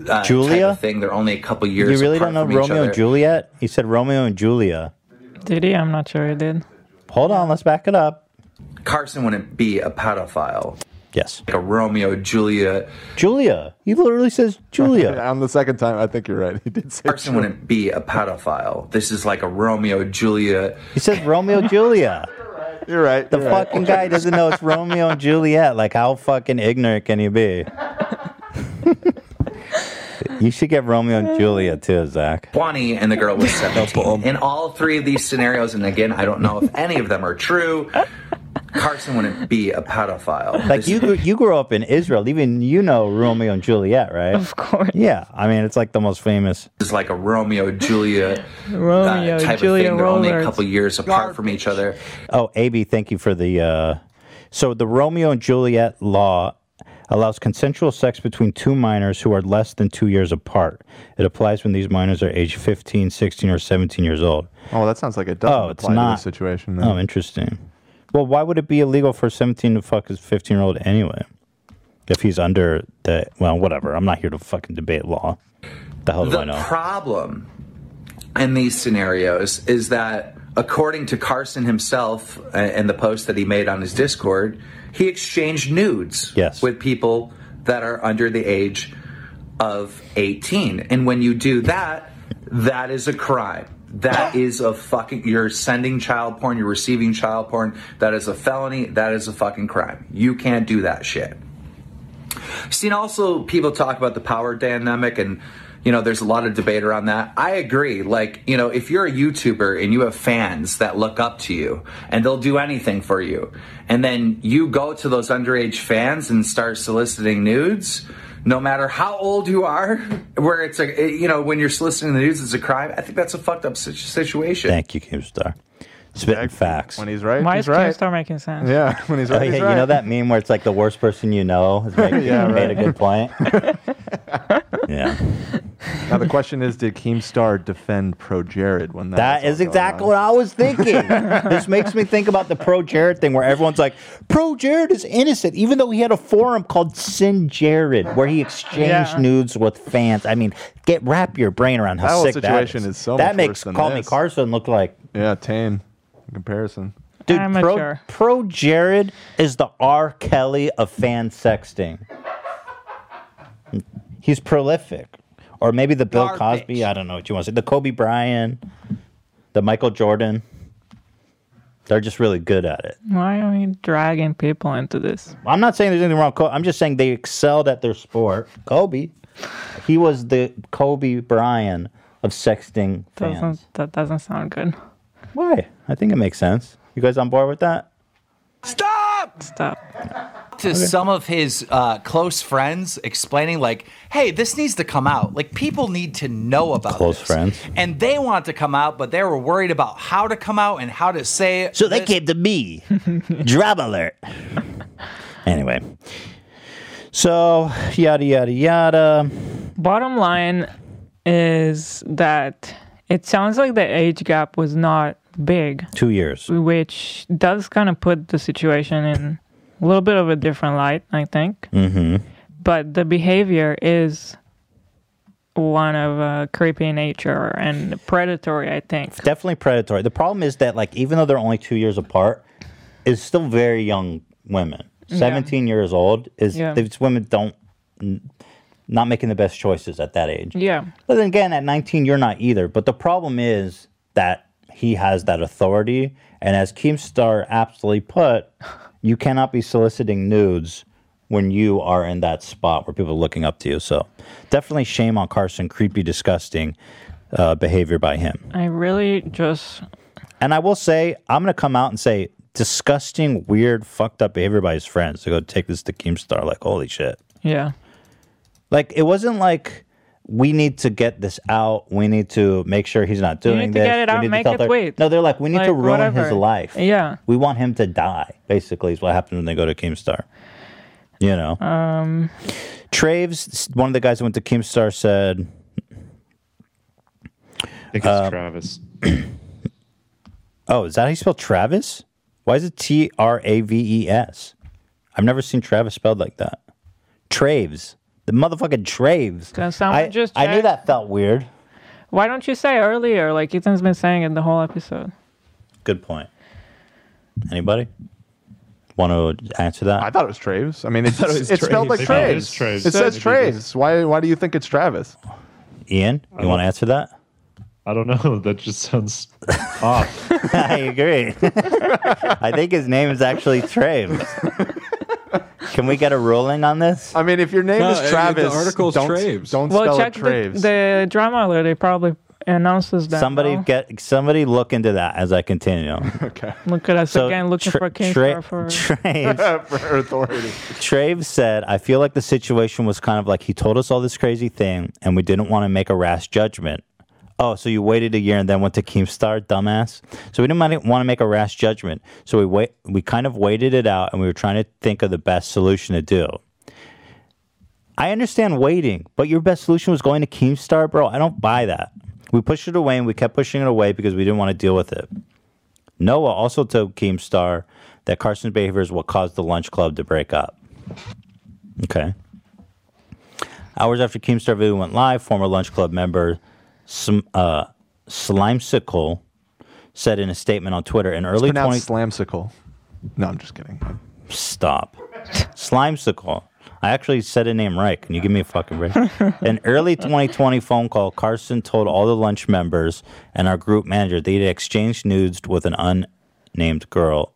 Uh, type Julia? of thing. They're only a couple years. Old. You really apart don't know Romeo and Juliet? He said Romeo and Julia. Did he? I'm not sure he did. Hold on, let's back it up. Carson wouldn't be a pedophile. Yes. Like a Romeo Julia. Julia. He literally says Julia. On the second time, I think you're right. He did say Carson wouldn't be a pedophile. This is like a Romeo Julia. He says Romeo Julia. You're right. The you're right. fucking guy doesn't know it's Romeo and Juliet. Like, how fucking ignorant can you be? you should get Romeo and Juliet too, Zach. 20 and the girl was 17. In all three of these scenarios, and again, I don't know if any of them are true, Carson wouldn't be a pedophile. Like you, grew- you grew up in Israel. Even you know Romeo and Juliet, right? Of course. Yeah, I mean it's like the most famous. It's like a Romeo Julia Romeo, uh, type Julia of thing. They're only a couple years apart from each other. Oh, AB, thank you for the. Uh, so the Romeo and Juliet law allows consensual sex between two minors who are less than two years apart. It applies when these minors are age 15, 16, or 17 years old. Oh, that sounds like it doesn't Oh, it's apply to this situation. Oh, interesting. Well, why would it be illegal for a 17 to fuck his 15 year old anyway? If he's under the. Well, whatever. I'm not here to fucking debate law. The hell do The I know? problem in these scenarios is that, according to Carson himself uh, and the post that he made on his Discord, he exchanged nudes Yes. with people that are under the age of 18. And when you do that, that is a crime. That is a fucking. You're sending child porn. You're receiving child porn. That is a felony. That is a fucking crime. You can't do that shit. Seen also people talk about the power dynamic and you know there's a lot of debate around that. I agree. Like, you know, if you're a YouTuber and you have fans that look up to you and they'll do anything for you, and then you go to those underage fans and start soliciting nudes, no matter how old you are, where it's a you know, when you're soliciting the news, it's a crime, I think that's a fucked up situation. Thank you, Keemstar. Spitting facts. When he's right, Why he's is right. Keemstar making sense? Yeah, when he's Oh, right, yeah, he's you right. know that meme where it's like the worst person you know has made, Yeah, made right. a good point? yeah. Now the question is, did Keemstar defend Pro Jared when that? That is exactly what I was thinking. this makes me think about the Pro Jared thing where everyone's like, Pro Jared is innocent, even though he had a forum called Sin Jared where he exchanged Yeah. nudes with fans. I mean, get wrap your brain around how That whole sick situation that is so That much makes worse than Call Me. Carson look like Yeah, tame in comparison. Dude, Pro, Pro Jared is the R. Kelly of fan sexting. He's prolific. Or maybe the Bill Cosby. I don't know what you want to say. The Kobe Bryant, the Michael Jordan. They're just really good at it. Why are we dragging people into this? I'm not saying there's anything wrong. with I'm just saying they excelled at their sport. Kobe, he was the Kobe Bryant of sexting fans. Doesn't that doesn't sound good? Why? I think it makes sense. You guys on board with that? Stop! Stop. To some of his uh, close friends, explaining like, "Hey, this needs to come out. Like, people need to know about Close this." friends. And they want to come out, but they were worried about how to come out and how to say it. So they This- came to me. Drama alert. Anyway. So, yada, yada, yada. Bottom line, is that it sounds like the age gap was not big, Two years. which does kind of put the situation in a little bit of a different light, I think. Mm-hmm. But the behavior is one of uh, creepy nature and predatory, I think. Definitely predatory. The problem is that, like, even though they're only two years apart, it's still very young women. Yeah. 17 years old is Yeah. these women don't not making the best choices at that age. Yeah. But then again, at 19, you're not either. But the problem is that he has that authority. And as Keemstar aptly put, you cannot be soliciting nudes when you are in that spot where people are looking up to you. So definitely shame on Carson. Creepy, disgusting uh, behavior by him. I really just And I will say, I'm going to come out and say, disgusting, weird, fucked up behavior by his friends to go take this to Keemstar. Like, holy shit. yeah. Like it wasn't like we need to get this out. We need to make sure he's not You doing need to this. get it we out, need to make tell it their- wait. No, they're like we need to Like, ruin his whatever. life. Yeah. we want him to die. Basically, is what happens when they go to Keemstar. You know, Um Traves, one of the guys who went to Keemstar, said, I think it's Uh, Travis. "Oh, is that how you spell Travis? Why is it T R A V E S? I've never seen Travis spelled like that. Traves, the motherfucking Traves. Can someone I, just I knew check? that felt weird. Why don't you say earlier? Like Ethan's been saying in the whole episode. Good point. Anybody want to answer that? I thought it was Traves. I mean, it's, thought it was it's spelled like Traves. Maybe it Traves. Traves. It says Maybe Traves. Why? Why do you think it's Travis? Ian, you want to answer that? I don't know. That just sounds off. I agree. I think his name is actually Traves. Can we get a ruling on this? I mean, if your name No, is uh, the Travis, article's don't, Traves. don't Well, spell check it the, Traves. the drama alert. They probably announces that. Somebody no? get somebody look into that as I continue. okay. look at us So, again, looking Tra- for a king Tra- for. Traves, For authority. Traves said, "I feel like the situation was kind of like he told us all this crazy thing, and we didn't want to make a rash judgment." Oh, so you waited a year and then went to Keemstar, dumbass. So we didn't want to make a rash judgment. So we wait. We kind of waited it out, and we were trying to think of the best solution to do. I understand waiting, but your best solution was going to Keemstar, bro. I don't buy that. We pushed it away, and we kept pushing it away because we didn't want to deal with it. Noah also told Keemstar that Carson's behavior is what caused the lunch club to break up. Okay. Hours after Keemstar video went live, former lunch club member Sm- uh, Slimecicle said in a statement on Twitter in early 20- pronounced slamsicle. No, I'm just kidding. Stop. Slimecicle. I actually said a name right. Can you give me a fucking break? An early 2020 phone call, Carson told all the lunch members and our group manager that he had exchanged nudes with an unnamed girl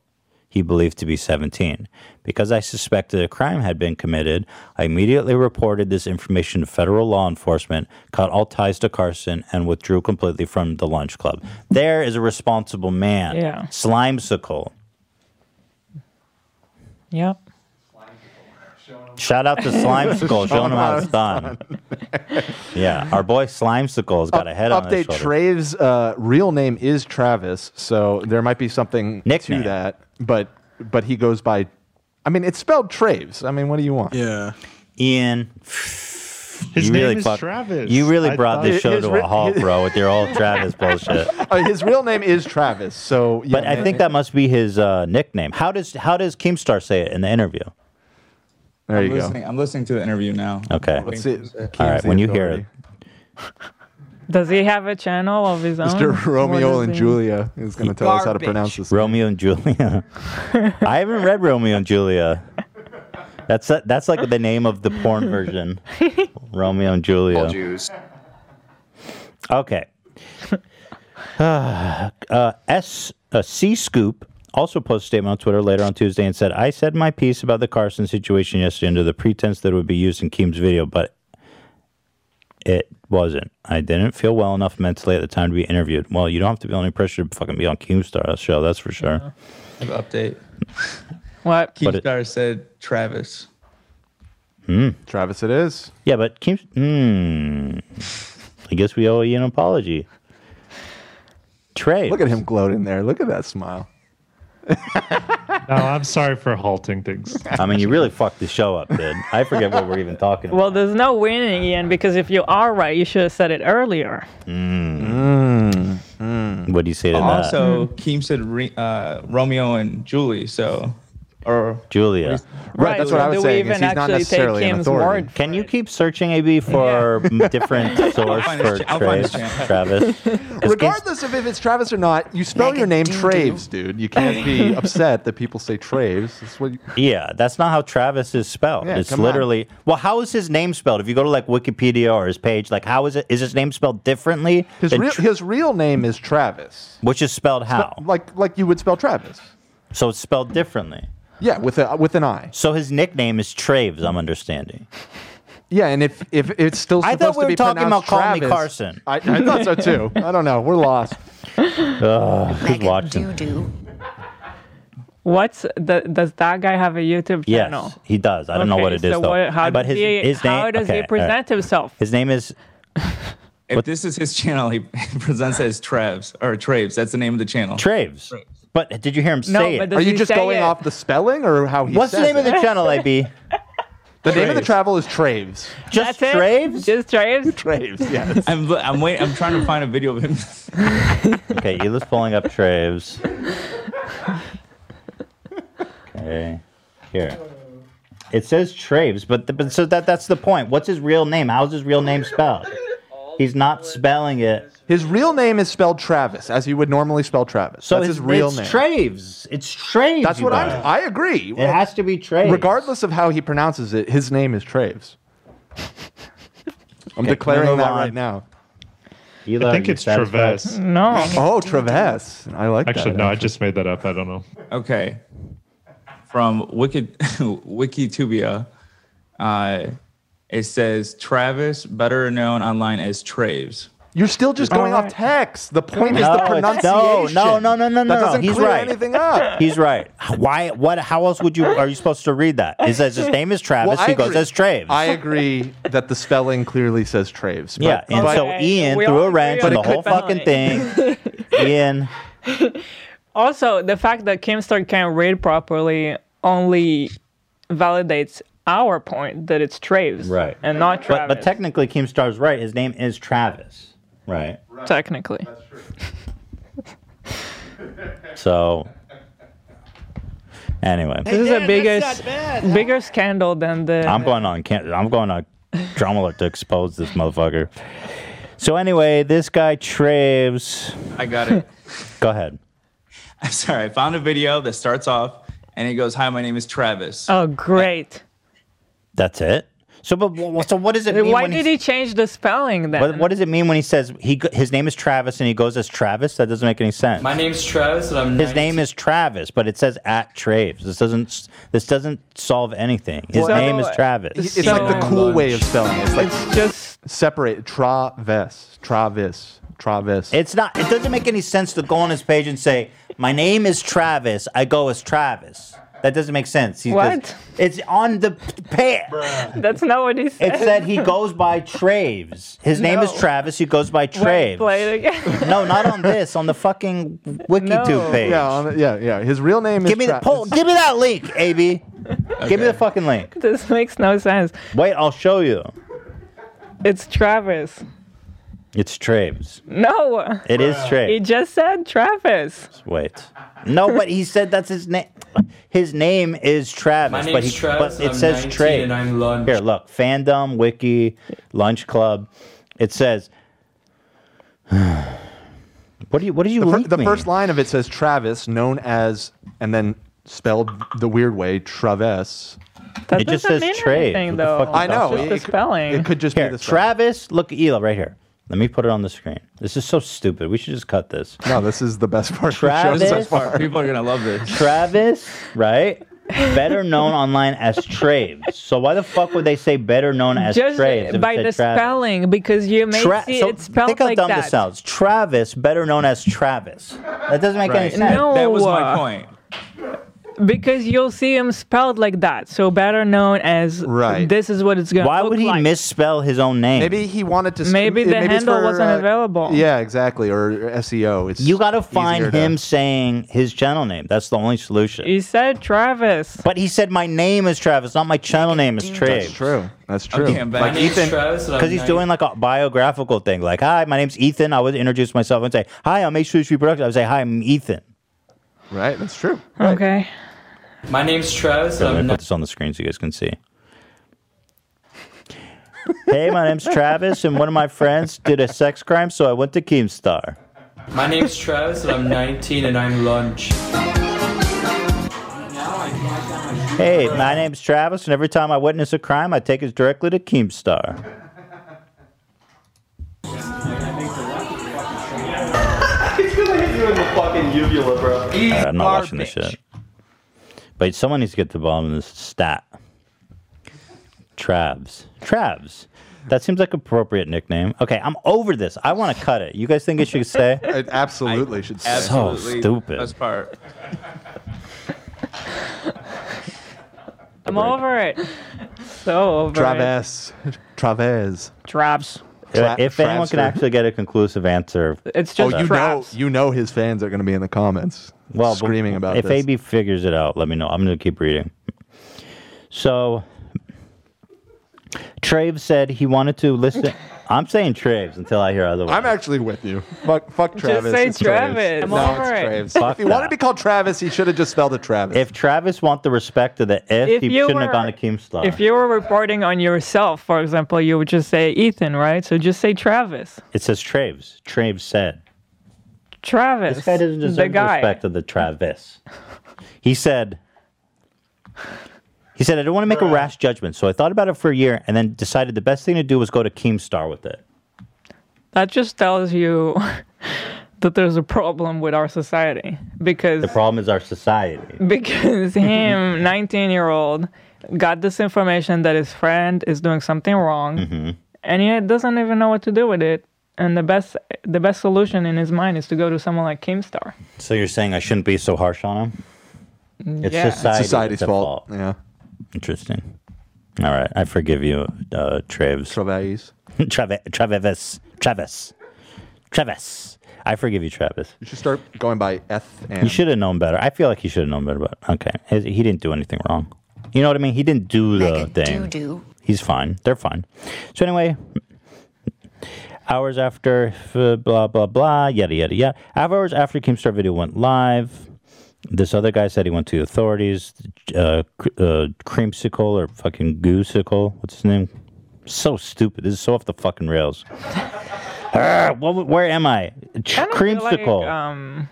he believed to be 17. Because I suspected a crime had been committed, I immediately reported this information to federal law enforcement, cut all ties to Carson, and withdrew completely from the lunch club. There is a responsible man. Yeah. Slimecicle. Yep. Shout out to Slimecicle, showing him how it's done. yeah, our boy Slimecicle's got a head on his Update: shoulder. Traves' uh, real name is Travis, so there might be something Nickname. to that. But but he goes by. I mean, it's spelled Traves. I mean, what do you want? Yeah. Ian, His you name really is fuck- Travis. You really I brought this show to ri- a halt, bro, with your old Travis bullshit. Uh, his real name is Travis. So, yeah, But I man, think that must be his uh, nickname. How does how does Keemstar say it in the interview? There I'm you go. listening, I'm listening to the interview now. Okay. Let's see. All right. When you hear it, Does he have a channel of his own? Mr. Romeo and Julia is going to tell us how to pronounce this. Romeo and Julia. I haven't read Romeo and Julia. That's that's like the name of the porn version. Romeo and Julia. Jews. Okay. uh, S uh, C Scoop also posted a statement on Twitter later on Tuesday and said, "I said my piece about the Carson situation yesterday under the pretense that it would be used in Keem's video, but it wasn't. I didn't feel well enough mentally at the time to be interviewed. Well, you don't have to be under any pressure to fucking be on Keemstar's show, that's for sure. I have an update. What? But it- Keemstar said Travis. Hmm. Travis, it is. Yeah, but Keem. Hmm. I guess we owe you an apology. Trey. Look at him gloating there. Look at that smile. No, I'm sorry for halting things. I mean, you really fucked the show up, dude. I forget what we're even talking about. Well, there's no winning, Ian, because if you are right, you should have said it earlier. Mm. What do you say to that? Also, Keem said uh, Romeo and Julie. So, or Julia. Right, that's what I was do we saying, is he's not necessarily an authority. Can you keep searching AB for m different source for cha- I'll find his Travis? channel. Travis? 'Cause Regardless of if it's Travis or not, you spell your name Traves, dude. You can't be upset that people say Traves. That's what you, Yeah, that's not how Travis is spelled. Yeah, it's come on. literally well, how is his name spelled? If you go to like Wikipedia or his page, like how is it? Is his name spelled differently? his real Tr- his real name is Travis. which is spelled how? Like like you would spell Travis. So it's spelled differently. Yeah, with a with an I. So his nickname is Traves. I'm understanding. Yeah, and if if it's still I supposed thought we to were be talking about pronounced Call Me Travis, Carson. I, I thought so too. I don't know. We're lost. Ugh, who's watching? What's the? Does that guy have a YouTube Yes, channel? he does. I don't know what it is so though. what- how but does his, he- his name. how does he okay, all present himself? His name is if this is his channel, he presents as Travs or Traves. That's the name of the channel. Traves. But did you hear him say but it? Are you just going it? off the spelling or how he said it? What's the says name of the channel, AB? The name of the travel is Traves. Just That's it? Traves? Just Traves? Traves, yes. I'm I'm waiting. I'm trying to find a video of him. Okay, Ela's pulling up Traves. Okay, here. It says Traves, but, the, but so that that's the point. What's his real name? How's his real name spelled? He's not spelling it. His real name is spelled Travis, as you would normally spell Travis. So That's his, his real it's name. Traves. It's Traves. That's what guys. I'm. I agree. It has to be Traves. Regardless of how he pronounces it, his name is Traves. I'm Okay, declaring move that on. right now. Ela, I think you it's satisfied? Traves. No. Oh, Traves. I like that. Actually, that. no, I just made that up. I don't know. Okay. From Wiki Wikitubia, uh, it says Travis, better known online as Traves. You're still just going Alright. off text. The point is the pronunciation. no, no, no, no, no, That no. doesn't He's clear right. anything up. He's right. Why? What? How else would you? Are you supposed to read that? He says his name is Travis. Well, I he goes as Traves. I agree that the spelling clearly says Traves. But, yeah, and but- so Ian threw a wrench agree on on the the whole fucking thing. Ian, Also, the fact that Keemstar can't read properly only validates our point that it's Traves, Right. and not but, Travis. but technically, Keemstar's right. His name is Travis, right? technically, So, anyway, this is a bigger bigger scandal than the. I'm going on. Can't, I'm going on. Drama alert to expose this motherfucker. So anyway, this guy Traves. I got it. Go ahead. I'm sorry. I found a video that starts off and he goes, "Hi, my name is Travis." oh, great! That's it. So, but so what does it mean? Why when did he, he change the spelling then? what, what does it mean when he says he his name is Travis and he goes as Travis? That doesn't make any sense. My name's Travis, and I'm His name is Travis, but it says at Traves. This doesn't this doesn't solve anything. His So- name is Travis. it's like the cool way of spelling. it. It's like It's just separate. Travis. Travis. Travis. It's not. It doesn't make any sense to go on his page and say, "My name is Travis. I go as Travis." That doesn't make sense. He What? does- it's on the page. that's not what he said. It said he goes by Traves. His name is Travis. He goes by Wait, Traves. play it again. No, not on this. On the fucking WikiTube No. page. yeah, on, yeah, yeah. His real name is Give me the Tra- pull, Give me that link, AB. Give me the fucking link. this makes no sense. Wait, I'll show you. It's Travis. It's Traves. No, It is Travis. he just said Travis. Wait. No, but he said that's his name. His name is Travis, My but name's he Travis, but it I'm says 19 Traves. and I'm lunch. Here, look, fandom, wiki, lunch club. It says. What do you? What did you The, fir- the me? first line of it says Travis, known as, and then spelled the weird way, Travis. That It just doesn't says Traves. anything, though. I know. It's just the it, could- spelling. it could just Here, be the spelling. Travis. Look, at Ela, right here. Let me put it on the screen. This is so stupid. We should just cut this. No, this is the best part of the show so Travis. far. People are gonna love this. Travis, right? Better known online as Traves. So why the fuck would they say better known as just Traves? by the Travis? spelling, because you may Tra- see so it spelled think how like dumb that. this sounds. Travis, better known as Travis. That doesn't make any sense. No. That was my point. Because you'll see him spelled like that, so better known as Right. This is what it's gonna. Be. Why look would he like. misspell his own name? Maybe he wanted to. Maybe the it's handle for, wasn't uh, available. Yeah, exactly. Or SEO. It's you got to find easier to- him saying his channel name. That's the only solution. He said Travis. But he said my name is Travis, not my channel name is Traves. That's true. That's true. Okay, I'm. Like Ethan, Travis, and I'm because he's doing like a biographical thing. Like, hi, my name's Ethan. I would introduce myself and say, hi, I'm H3 Production. I would say, hi, I'm Ethan. Right. That's true. Okay. My name's Travis. Let me I'm put this on the screen so you guys can see. hey, my name's Travis, and one of my friends did a sex crime, so I went to Keemstar. My name's Travis, and I'm 19, and I'm lunch. Hey, my name's Travis, and every time I witness a crime, I take it directly to Keemstar. He's gonna hit you in the fucking uvula, bro. Alright, I'm not watching this shit. But someone needs to get to the bottom of this stat. Travs. Travs. That seems like appropriate nickname. Okay, I'm over this. I want to cut it. You guys think it should say? It absolutely should say. So stupid. Best part. I'm over it. So over it. Traves. Traves. Traps. Tra- if anyone can actually get a conclusive answer, It's just Oh, just you know, you know his fans are going to be in the comments, well, but screaming about if this. AB figures it out, let me know. I'm going to keep reading. So, Trave said he wanted to listen. I'm saying Traves until I hear otherwise. I'm actually with you. Fuck, fuck Travis. say it's Travis. I'm No, over it's it. Travis. Fuck if he wanted to be called Travis, he should have just spelled it Travis. If Travis want the respect of the if, If he shouldn't have gone to Keemstar. If you were reporting on yourself, for example, you would just say Ethan, right? So just say Travis. it says Traves. Traves said. Travis. This guy doesn't deserve the guy. respect of the Travis. He said, he said, I don't want to make a rash judgment, so I thought about it for a year and then decided the best thing to do was go to Keemstar with it. That just tells you that there's a problem with our society because The problem is our society. because him, 19 year old, got this information that his friend is doing something wrong, Mm-hmm. and he doesn't even know what to do with it. And the best the best solution in his mind is to go to someone like Keemstar. So you're saying I shouldn't be so harsh on him? It's Yeah. society. Society's that's at fault. Yeah. Interesting. All right, I forgive you, uh, Traves. Travis. Travis. Travis. Travis. Travis. I forgive you, Travis. You should start going by F and. You should have known better. I feel like he should have known better, but okay. He he didn't do anything wrong. You know what I mean? He didn't do the thing. doo-doo. He's fine. They're fine. So anyway, hours after blah blah blah yada yada yada. Hours after Keemstar video went live, this other guy said he went to the authorities. Uh, uh, creamsicle or fucking goosicle. What's his name? So stupid. This is so off the fucking rails. Ah, what, where am I? Ch- feel like, Creamsicle. um,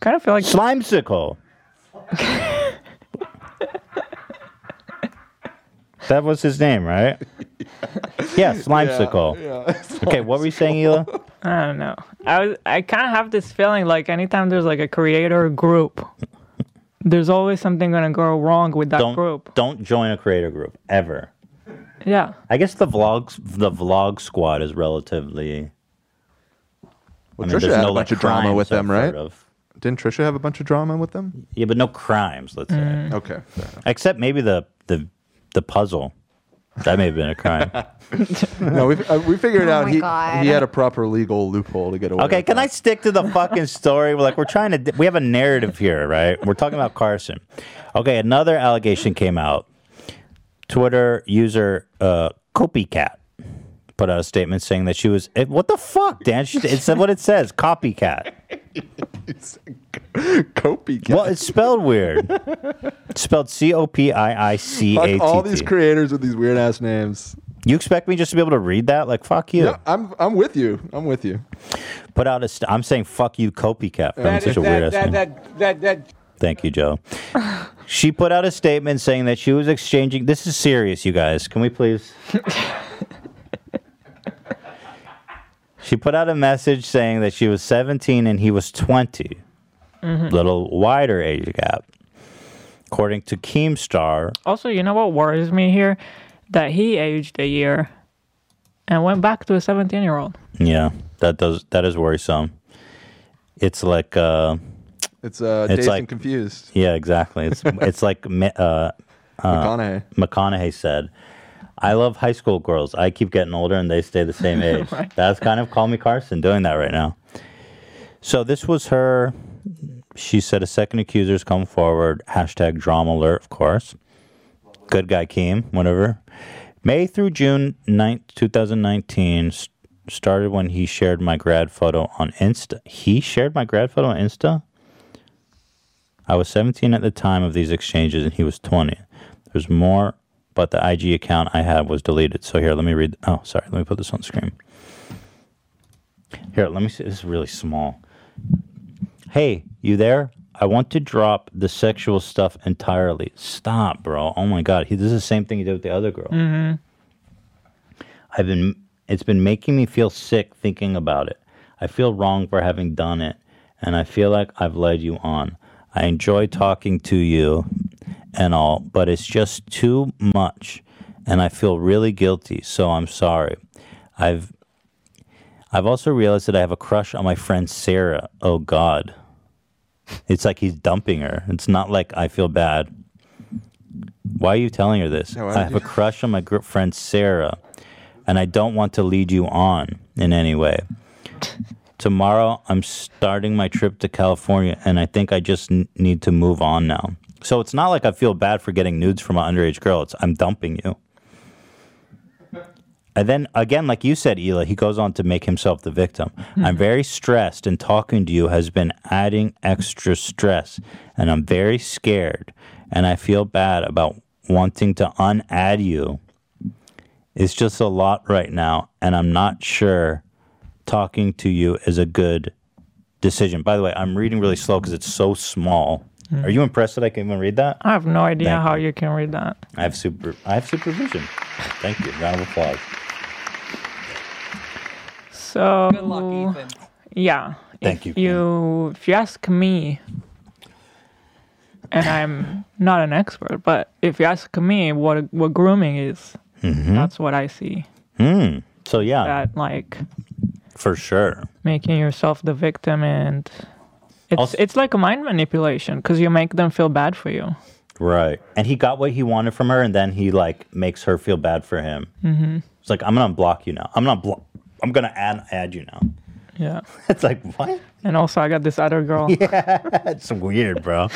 kind of feel like Slimecicle. that was his name, right? Yeah, Slimecicle. yeah, okay, what were you saying, Ela? I don't know. I was I kind of have this feeling like anytime there's like a creator group, there's always something gonna go wrong with that Don't group. don't join a creator group ever. Yeah. I guess the vlogs, the vlog squad is relatively. Well, I mean, Trisha there's had no, a bunch like, of drama with them, right? of. Didn't Trisha have a bunch of drama with them? Yeah, but no crimes. Let's say. Mm. Okay. Except maybe the the the puzzle. That may have been a crime. no, we uh, we figured Oh out my he God. he had a proper legal loophole to get away. Okay, with can that. I stick to the fucking story? We're like, we're trying to, we have a narrative here, right? We're talking about Carson. Okay, another allegation came out. Twitter user uh, Copycat put out a statement saying that she was, it, what the fuck, Dan? She, it said what it says, copycat. Copycat. Well, it's spelled weird. It's spelled C O P I I C A T Fuck all these creators with these weird ass names. You expect me just to be able to read that? Like, fuck you. Yeah, I'm I'm with you. I'm with you. Put out a, st- I'm saying fuck you, copycat. For having such a weird ass name. that, that, that, Thank you, Joe. she put out a statement saying that she was exchanging. This is serious, you guys. Can we please? she put out a message saying that she was 17 and he was 20. Mhm. Little wider age gap. According to Keemstar, Also, you know what worries me here? That he aged a year and went back to a 17 year old. yeah, that does that is worrisome. It's like uh It's uh, It's dazed like- and confused. Yeah, exactly. It's it's like Ma- uh, uh, McConaughey. McConaughey said, "I love high school girls. I keep getting older and they stay the same age." Right. That's kind of Call Me Carson doing that right now. So this was her. She said a second accuser's come forward. Hashtag drama alert, of course. Good guy Keem, whatever. May through June 9th, 2019 s- started when he shared my grad photo on Insta. He shared my grad photo on Insta? I was 17 at the time of these exchanges and he was 20. There's more, but the IG account I had was deleted. So here, let me read. Oh, sorry. Let me put this on screen. Here, let me see. This is really small. Hey, you there? I want to drop the sexual stuff entirely. Stop, bro. Oh my god. He, this is the same thing he did with the other girl. Mm-hmm. I've been it's been making me feel sick thinking about it. I feel wrong for having done it, and I feel like I've led you on. I enjoy talking to you and all, but it's just too much and I feel really guilty, so I'm sorry. I've I've also realized that I have a crush on my friend Sarah. Oh god. It's like he's dumping her. It's not like I feel bad. Why are you telling her this? Why I have a crush on my gr- friend Sarah, and I don't want to lead you on in any way. Tomorrow, I'm starting my trip to California, and I think I just n- need to move on now. So it's not like I feel bad for getting nudes from an underage girl. It's I'm dumping you. And then again, like you said, Hila, he goes on to make himself the victim. I'm mm-hmm. very stressed, and talking to you has been adding extra stress, and I'm very scared, and I feel bad about wanting to unadd you. It's just a lot right now, and I'm not sure talking to you is a good decision. By the way, I'm reading really slow because it's so small. Mm. Are you impressed that I can even read that? I have no idea Thank how you can read that. I have super. I have supervision. Thank you. Round of applause. So good luck, Ethan. Yeah. Thank if you. If you ask me, and I'm not an expert, but if you ask me what what grooming is, Mhm. that's what I see. Hmm. So yeah, That like for sure. making yourself the victim, and it's Also- it's like a mind manipulation because you make them feel bad for you. Right. And he got what he wanted from her, and then he like makes her feel bad for him. hmm It's like I'm gonna block you now. I'm not block. I'm gonna add add you now. Yeah. It's like what? And also, I got this other girl. Yeah, it's weird, bro.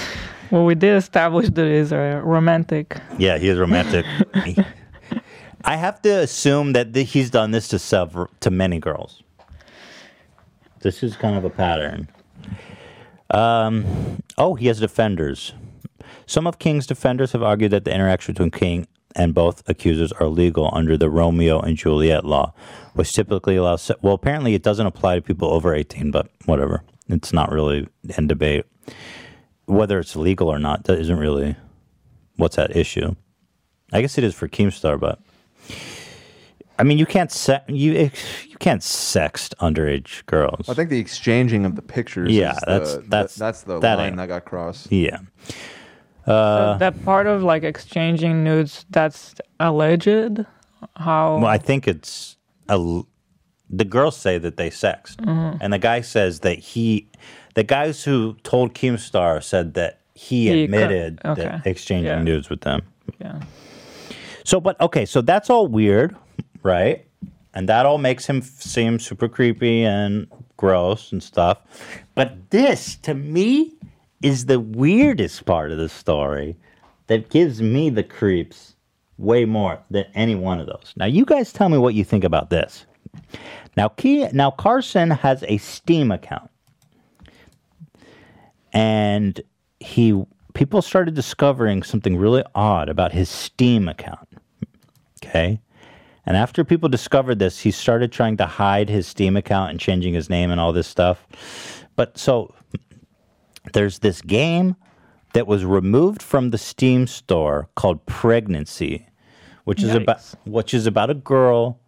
Well, we did establish that he's a romantic. Yeah, he is romantic. I have to assume that th- he's done this to several to many girls. This is kind of a pattern. Um, oh, he has defenders. Some of King's defenders have argued that the interaction between King and both accusers are legal under the Romeo and Juliet law, which typically allows. Well, apparently it doesn't apply to people over eighteen, but whatever. It's not really in debate. Whether it's legal or not that isn't really what's at issue. I guess it is for Keemstar, but I mean, you can't se- you you can't sext underage girls. I think the exchanging of the pictures. Yeah, is that's- the, the- that's- that's the that line ain't- that got crossed. Yeah. So Uh, that part of like exchanging nudes, that's alleged. How? well, I think it's a. l- The girls say that they sexed, Mhm. and the guy says that he, the guys who told Keemstar said that he, He co- admitted okay. that exchanging Yeah. nudes with them. Yeah. So, but okay, so that's all weird, right? And that all makes him seem super creepy and gross and stuff. But this, to me, is the weirdest part of the story that gives me the creeps way more than any one of those. Now, you guys tell me what you think about this. Now, Key, now Carson has a Steam account, and he people started discovering something really odd about his Steam account. Okay. And after people discovered this, he started trying to hide his Steam account and changing his name and all this stuff. But so there's this game that was removed from the Steam store called Pregnancy, which is about which is about a girl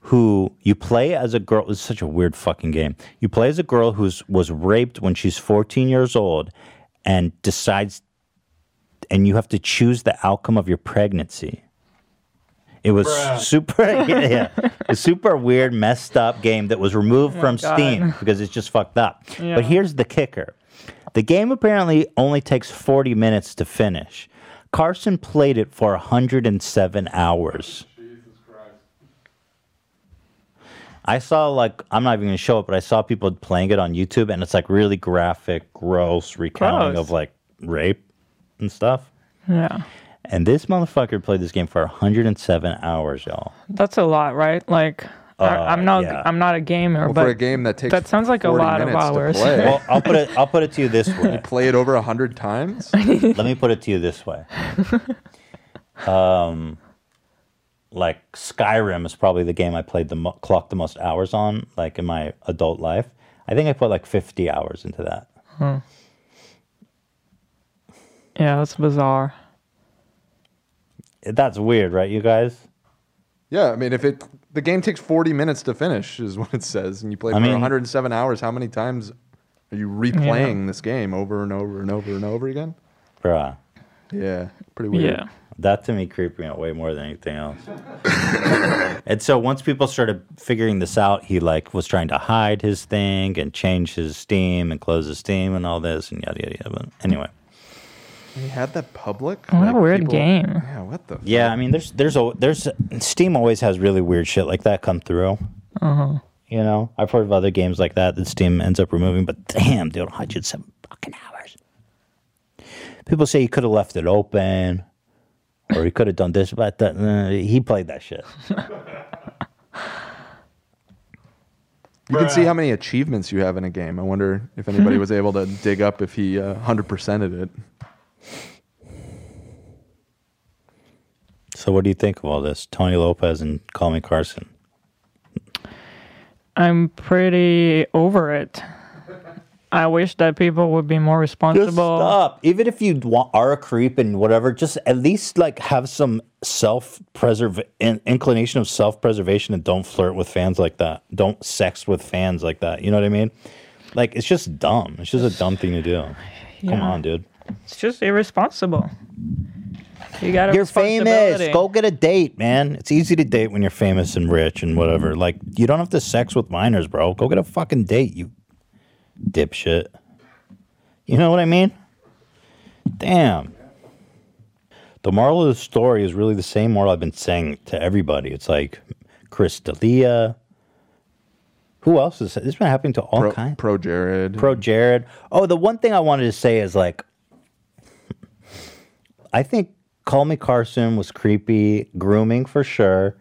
who you play as a girl. It's such a weird fucking game. You play as a girl who's was raped when she's 14 years old and decides and you have to choose the outcome of your pregnancy. It was super, yeah, yeah, a super weird, messed up game that was removed Oh from God. Steam because it's just fucked up. Yeah. But here's the kicker: The game apparently only takes 40 minutes to finish. Carson played it for 107 hours. Jesus Christ. I saw like I'm not even gonna show it, but I saw people playing it on YouTube, and it's like really graphic, gross recounting Gross. of like rape and stuff. Yeah. And this motherfucker played this game for 107 hours, y'all. That's a lot, right? Like, I, Uh, I'm not. yeah. I'm not a gamer, Well, but for a game that takes that sounds like a lot of hours. play. Well, I'll put it. I'll put it to you this way. You play it over a hundred times. Let me put it to you this way. Um, like Skyrim is probably the game I played the mo- clocked the most hours on, like in my adult life. I think I put like 50 hours into that. Hmm. Yeah, that's bizarre. That's weird, right, you guys? Yeah, I mean, if it the game takes forty minutes to finish, is what it says, and you play I for mean- 107 hours, how many times are you replaying this game over and over and over and over again? Bruh. Yeah, pretty weird. Yeah. That to me creeped me out way more than anything else. and so once people started figuring this out, he like was trying to hide his thing and change his Steam and close his Steam and all this and yada yada yada. But anyway. He had that public. What a weird people- game. Yeah, what the? Yeah, I mean, there's there's a there's Steam always has really weird shit like that come through. Uh huh. You know, I've heard of other games like that that Steam ends up removing, but damn, dude, 107 fucking hours. People say he could have left it open, or he could have done this, but that, uh, he played that shit. You can see how many achievements you have in a game. I wonder if anybody was able to dig up if he uh, 100%ed it. So, what do you think of all this, Tony Lopez and Call Me Carson? I'm pretty over it. I wish that people would be more responsible. Stop. Even if you want, are a creep and whatever, just at least like have some self preserve in, inclination of self preservation and don't flirt with fans like that. Don't sex with fans like that. You know what I mean? Like it's just dumb. It's just a dumb thing to do. Come on, dude. It's just irresponsible. You got You're famous. Go get a date, man. It's easy to date when you're famous and rich and whatever. Like you don't have to sex with minors, bro. Go get a fucking date, you dipshit. You know what I mean? Damn. The moral of the story is really the same moral I've been saying to everybody. It's like Chris D'Elia. Who else is this? has been happening to all Pro, kinds. Pro Jared. Pro Jared. Oh, the one thing I wanted to say is like, I think Call Me Carson was creepy, grooming for sure,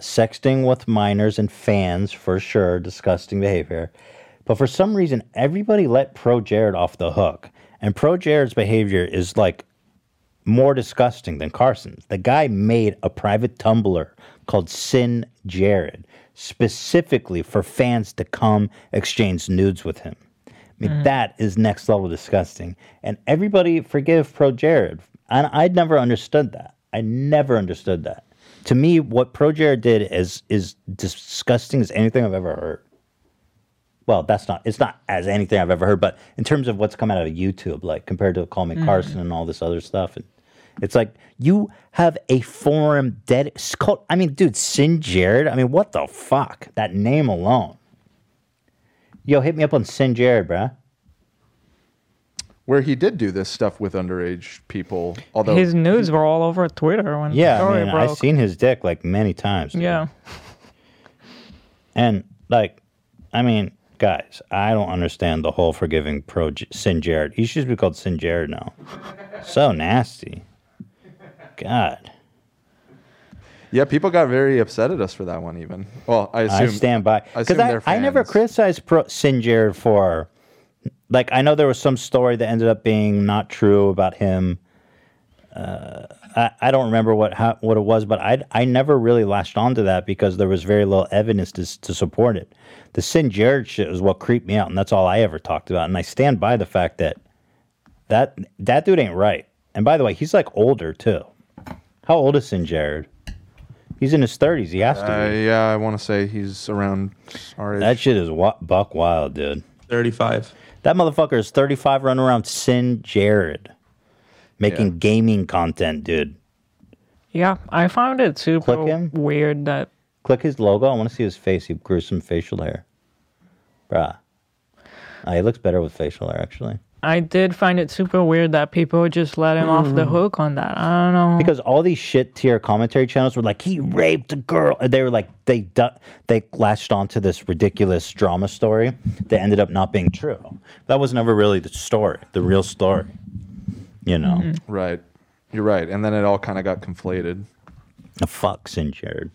sexting with minors and fans for sure, disgusting behavior. But for some reason, everybody let Pro Jared off the hook. And Pro Jared's behavior is like more disgusting than Carson's. The guy made a private Tumblr called Sin Jared specifically for fans to come exchange nudes with him. I mean, Mhm. that is next level disgusting. And everybody forgive Pro Jared. And I'd never understood that. I never understood that. To me, what Pro Jared did is is disgusting as anything I've ever heard. Well, that's not it's not as anything I've ever heard, but in terms of what's come out of YouTube, like compared to Call Me Mhm. Carson and all this other stuff, and it's like you have a forum dead. called- I mean, dude, Sin Jared. I mean, what the fuck? That name alone. Yo, hit me up on Sin Jared, bruh. Where he did do this stuff with underage people. Although His nudes were all over Twitter when the Yeah, I mean, broke. I've seen his dick like many times. dude. yeah. And like, I mean, guys, I don't understand the whole forgiving pro J- Sin Jared. He should be called Sin Jared now. so nasty. God. Yeah, people got very upset at us for that one. Even well, I assume I stand by because I, I never criticized pro Sin Jared for like I know there was some story that ended up being not true about him. Uh, I, I don't remember what how, what it was, but I I never really latched onto that because there was very little evidence to to support it. The Sin Jared shit is what creeped me out, and that's all I ever talked about. And I stand by the fact that that that dude ain't right. And by the way, he's like older too. How old is Sin Jared? He's in his thirties. He has to. Uh, be. yeah, I want to say he's around our age. That shit is wa- buck wild, dude. 35. That motherfucker is 35 running around Sin Jared making gaming content, dude. Yeah, I found it super weird that Click his logo. I want to see his face. He grew some facial hair. Bruh. Ah, he looks better with facial hair, actually. I did find it super weird that people just let him off the Mm. hook on that. I don't know. because all these shit tier commentary channels were like he raped a girl they were like they du- they latched onto this ridiculous drama story that ended up not being true that was never really the story the real story you know Right. You're right. And then it all kind of got conflated. a fuck Sin Jared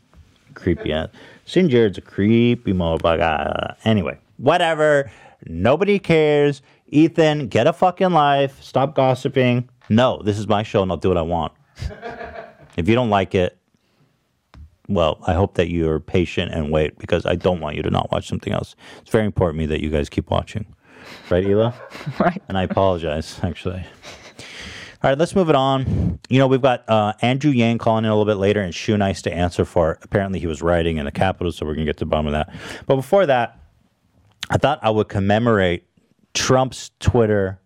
creepy ass Sin Jared's a creepy motherfucker anyway whatever nobody cares Ethan get a fucking life stop gossiping no this is my show and I'll do what I want if you don't like it well, I hope that you're patient and wait because I don't want you to not watch something else. It's very important to me that you guys keep watching. Right, Hila? right. And I apologize, actually. All right, let's move it on. You know, we've got uh, Andrew Yang calling in a little bit later and Shoenice to answer for. Apparently, he was writing in the Capitol, so we're going to get to the bottom of that. But before that, I thought I would commemorate Trump's Twitter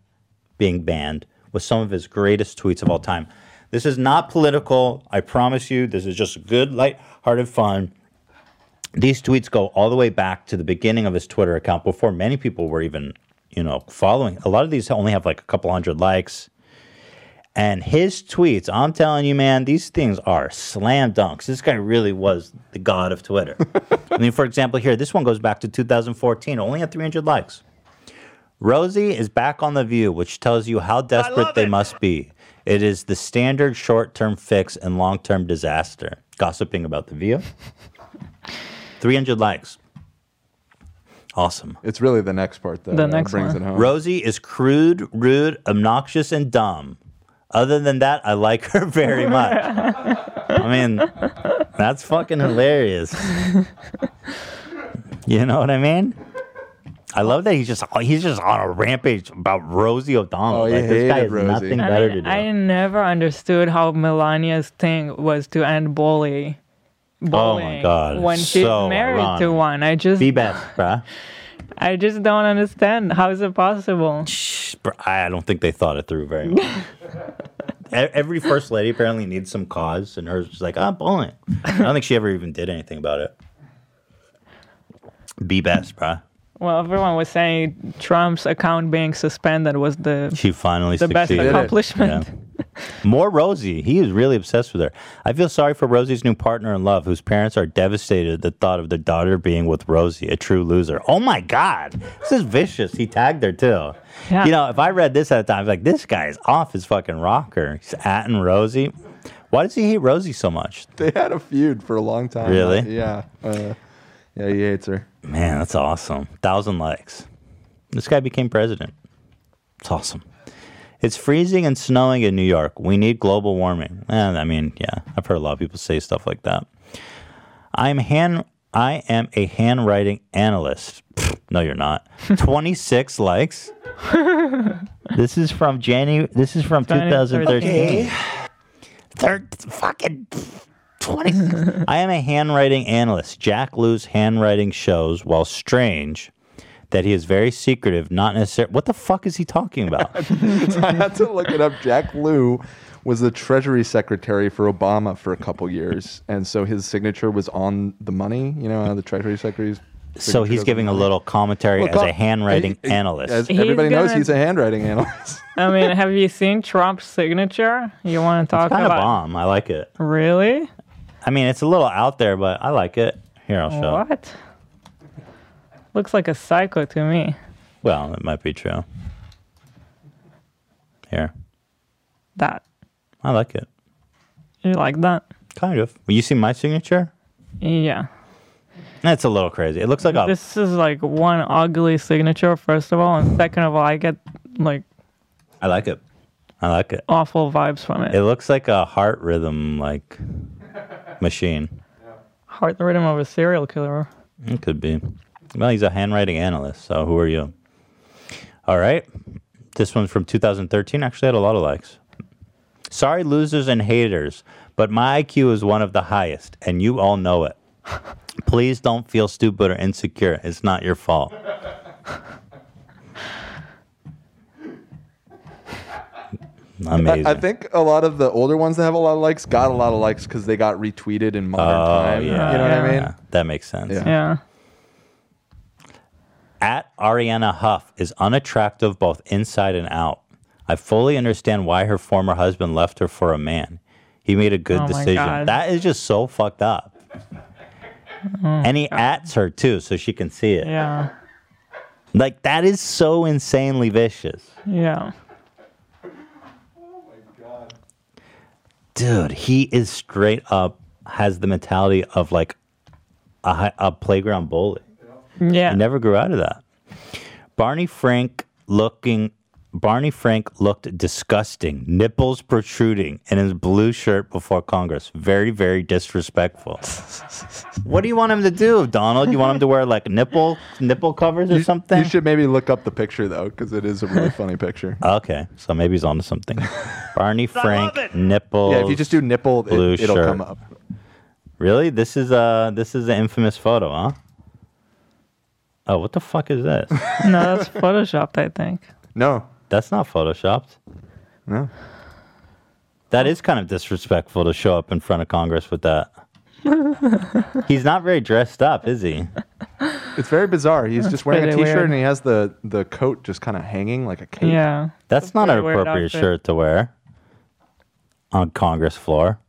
being banned with some of his greatest tweets of all time. This is not political. I promise you. This is just good, light-hearted fun. These tweets go all the way back to the beginning of his Twitter account before many people were even, you know, following. A lot of these only have like a couple hundred likes. And his tweets, I'm telling you, man, these things are slam dunks. This guy really was the god of Twitter. I mean, for example, here, this one goes back to 2014, only had 300 likes. Rosie is back on The View, which tells you how desperate they must be. It is the standard short term fix and long term disaster. Gossiping about The View. 300 likes. Awesome. It's really the next part that uh, brings it home. Rosie is crude, rude, obnoxious, and dumb. Other than that, I like her very much. I mean, that's fucking hilarious. You know what I mean? I love that he's just oh, he's just on a rampage about Rosie O'Donnell. Oh, he like this guy has hated nothing I, better to do. I never understood how Melania's thing was to end bully. Oh my bullying God, When she's so married wrong. to one, I just Be best, bruh. I just don't understand. How is it possible? Br- I don't think they thought it through very well. E- Every first lady apparently needs some cause, and hers was like, "I'm bullying." I don't think she ever even did anything about it. Be best, bruh. Well, everyone was saying Trump's account being suspended was the She finally the best succeeded. accomplishment. Yeah. More Rosie. He is really obsessed with her. I feel sorry for Rosie's new partner in love, whose parents are devastated at the thought of their daughter being with Rosie, a true loser. Oh my God. This is vicious. He tagged her too. Yeah. You know, if I read this at the time, I'd like, this guy is off his fucking rocker. He's at and Rosie. Why does he hate Rosie so much? They had a feud for a long time. Really? yeah. Uh, yeah, he hates her. Man, that's awesome. Thousand likes. This guy became president. It's awesome. It's freezing and snowing in New York. We need global warming. And I mean, yeah, I've heard a lot of people say stuff like that. I'm hand. I am a handwriting analyst. Pfft, no, you're not. 26 likes. This is from January. This is from 2013. Okay. Third fucking 20. I am a handwriting analyst. Jack Lew's handwriting shows, while strange, that he is very secretive, not necessarily. What the fuck is he talking about? so I had to look it up. Jack Lew was the Treasury Secretary for Obama for a couple years, and so his signature was on the money. You know, how the Treasury Secretary's. so he's giving a on the money. little commentary Well, as a handwriting he- he- analyst. As He's everybody knows, gonna- he's a handwriting analyst. I mean, have you seen Trump's signature? You want to talk kind of about? bomb. I like it. Really? I mean, it's a little out there, but I like it. Here, I'll show. What? Looks like a psycho to me. Well, it might be true. Here, That I like it. you like that? Kind of. Well, you see my signature? Yeah. That's a little crazy. It looks like a. This is like one ugly signature, first of all, and second of all, I get like I like it. I like it. awful vibes from it. It looks like a heart rhythm like machine. Heart the rhythm of a serial killer. It could be. Well, he's a handwriting analyst, so who are you? All right. This one's from 2013. Actually, had a lot of likes. Sorry, losers and haters, but my IQ is one of the highest, and you all know it. Please don't feel stupid or insecure. It's not your fault. Amazing. I, I think a lot of the older ones that have a lot of likes got a lot of likes because they got retweeted in modern Oh, time. yeah. You know what I mean? Yeah, That makes sense. Yeah. At Arianna Huff is unattractive both inside and out. I fully understand why her former husband left her for a man. He made a good Oh decision. God. That is just so fucked up. Mm. and he ats her too, so she can see it. Yeah. Like that is so insanely vicious. Yeah. Dude, he is straight up has the mentality of like a, a playground bully. Yeah. He never grew out of that. Barney Frank looking Barney Frank looked disgusting, nipples protruding in his blue shirt before Congress. Very, very disrespectful. what do you want him to do, Donald? You want him to wear like nipple nipple covers or something? You should maybe look up the picture though, because it is a really funny picture. Okay, so maybe he's onto something. Barney Frank nipples. Yeah, if you just do nipple, it- blue it'll shirt. come up. Really? This is uh this is an infamous photo, huh? Oh, what the fuck is this? No, that's photoshopped, I think. No. That's not photoshopped. No. That is kind of disrespectful to show up in front of Congress with that. He's not very dressed up, is he? It's very bizarre. He's just wearing a pretty t-shirt weird. and he has the the coat just kind of hanging like a cape. Yeah. That's not an pretty weird appropriate outfit. shirt to wear on Congress floor.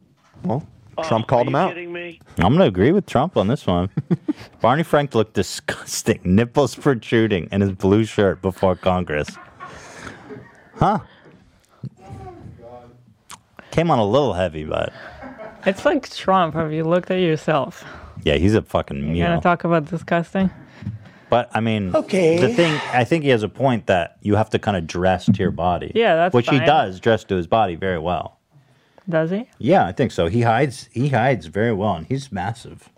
Well, oh, Trump called him out. Kidding me? I'm going to agree with Trump on this one. Barney Frank looked disgusting, nipples protruding in his blue shirt before Congress. Huh? Came on a little heavy, but It's like Trump. Have you looked at yourself? yeah, he's a fucking You're mule. gonna talk about disgusting? But I mean, Okay. The thing I think he has a point that you have to kind of dress to your body. Yeah, that's which he does dress to his body very well. Does he? Yeah, I think so. He hides. He hides very well, and he's massive.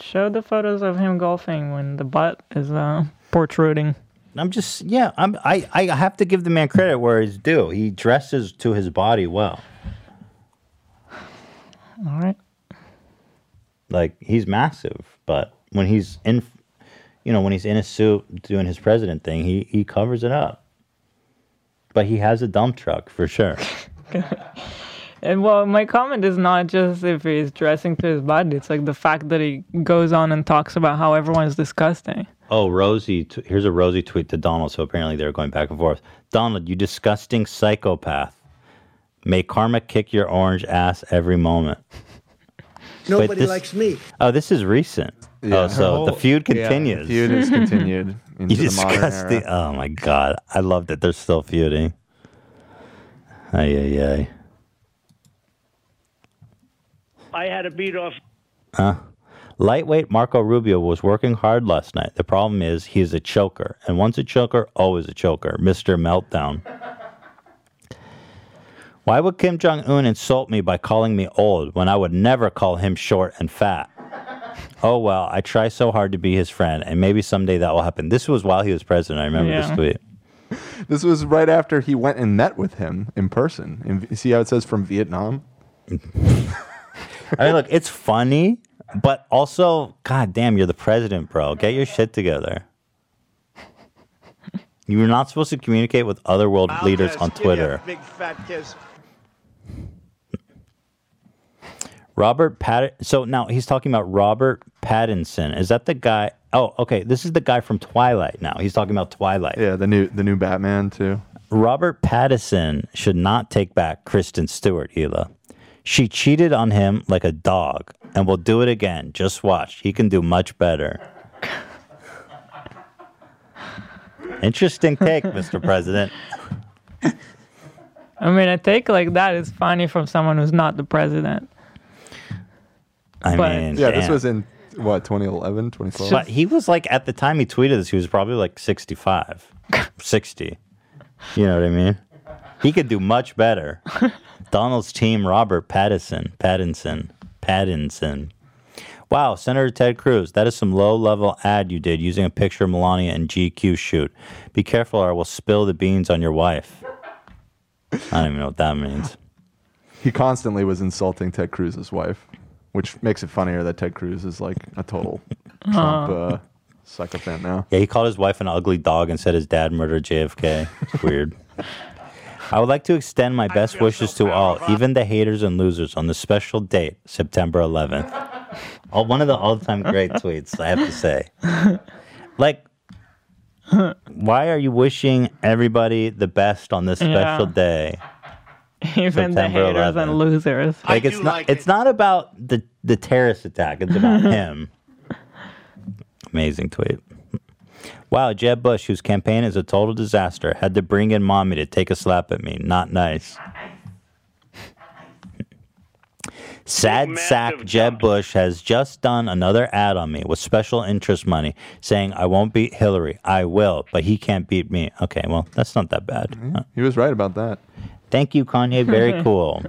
Show the photos of him golfing when the butt is uh, protruding. I'm just yeah. I'm I I have to give the man credit where he's due. He dresses to his body well. All right. Like he's massive, but when he's in, you know, when he's in a suit doing his president thing, he he covers it up. But he has a dump truck for sure. And well, my comment is not just if he's dressing to his body. It's like the fact that he goes on and talks about how everyone's disgusting. Oh, Rosie, t- here's a Rosie tweet to Donald. So apparently they're going back and forth. Donald, you disgusting psychopath. May karma kick your orange ass every moment. Wait, Nobody this- likes me. Oh, this is recent. Yeah. Oh, so the Oh, feud yeah, the continues. feud is continued you into the disgusting. Oh my god, I love that they're still feuding. Ay ay ay. I had to beat off. Huh? Lightweight Marco Rubio was working hard last night. The problem is he's a choker, and once a choker, always a choker. Mister Meltdown. Why would Kim Jong Un insult me by calling me old when I would never call him short and fat? Oh well, I try so hard to be his friend, and maybe someday that will happen. This was while he was president. I remember Yeah. this tweet. This was right after he went and met with him in person. And you see how it says from Vietnam? I mean, look, it's funny, but also, god damn, you're the president, bro. Get your shit together. You're not supposed to communicate with other world leaders on Twitter. Big fat kiss. Robert Pat. So now he's talking about Robert Pattinson. Is that the guy? Oh, okay. This is the guy from Twilight. Now he's talking about Twilight. Yeah, the new the new Batman too. Robert Pattinson should not take back Kristen Stewart, Hila. She cheated on him like a dog and will do it again. Just watch. He can do much better. Interesting take, Mr. President. I mean, a take like that is funny from someone who's not the president. I But- mean, Yeah, this damn. was in what 2011, 2012. But he was like, at the time he tweeted this, he was probably like 65, 60. You know what I mean? He could do much better. Donald's team, Robert Pattinson, Pattinson, Pattinson. Wow, Senator Ted Cruz, that is some low level ad you did using a picture of Melania and GQ shoot. Be careful or I will spill the beans on your wife. I don't even know what that means. he constantly was insulting Ted Cruz's wife, which makes it funnier that Ted Cruz is like a total Trump Uh. uh, psychopath now. Yeah, he called his wife an ugly dog and said his dad murdered JFK. It's weird. I would like to extend my best wishes to all, even the haters and losers, on the special date, September 11th. Oh, one of the all-time great tweets, I have to say. Like, Why are you wishing everybody the best on this special Yeah. day? Even the haters 11th. and losers. Like it's not it's not about the the terrorist attack. It's about him. Amazing tweet. Wow, Jeb Bush, whose campaign is a total disaster, had to bring in mommy to take a slap at me. Not nice. Sad sack Jeb Bush has just done another ad on me with special interest money, saying I won't beat Hillary. I will, but he can't beat me. Okay, well, that's not that bad. Uh, He was right about that. Thank you, Kanye. Very cool.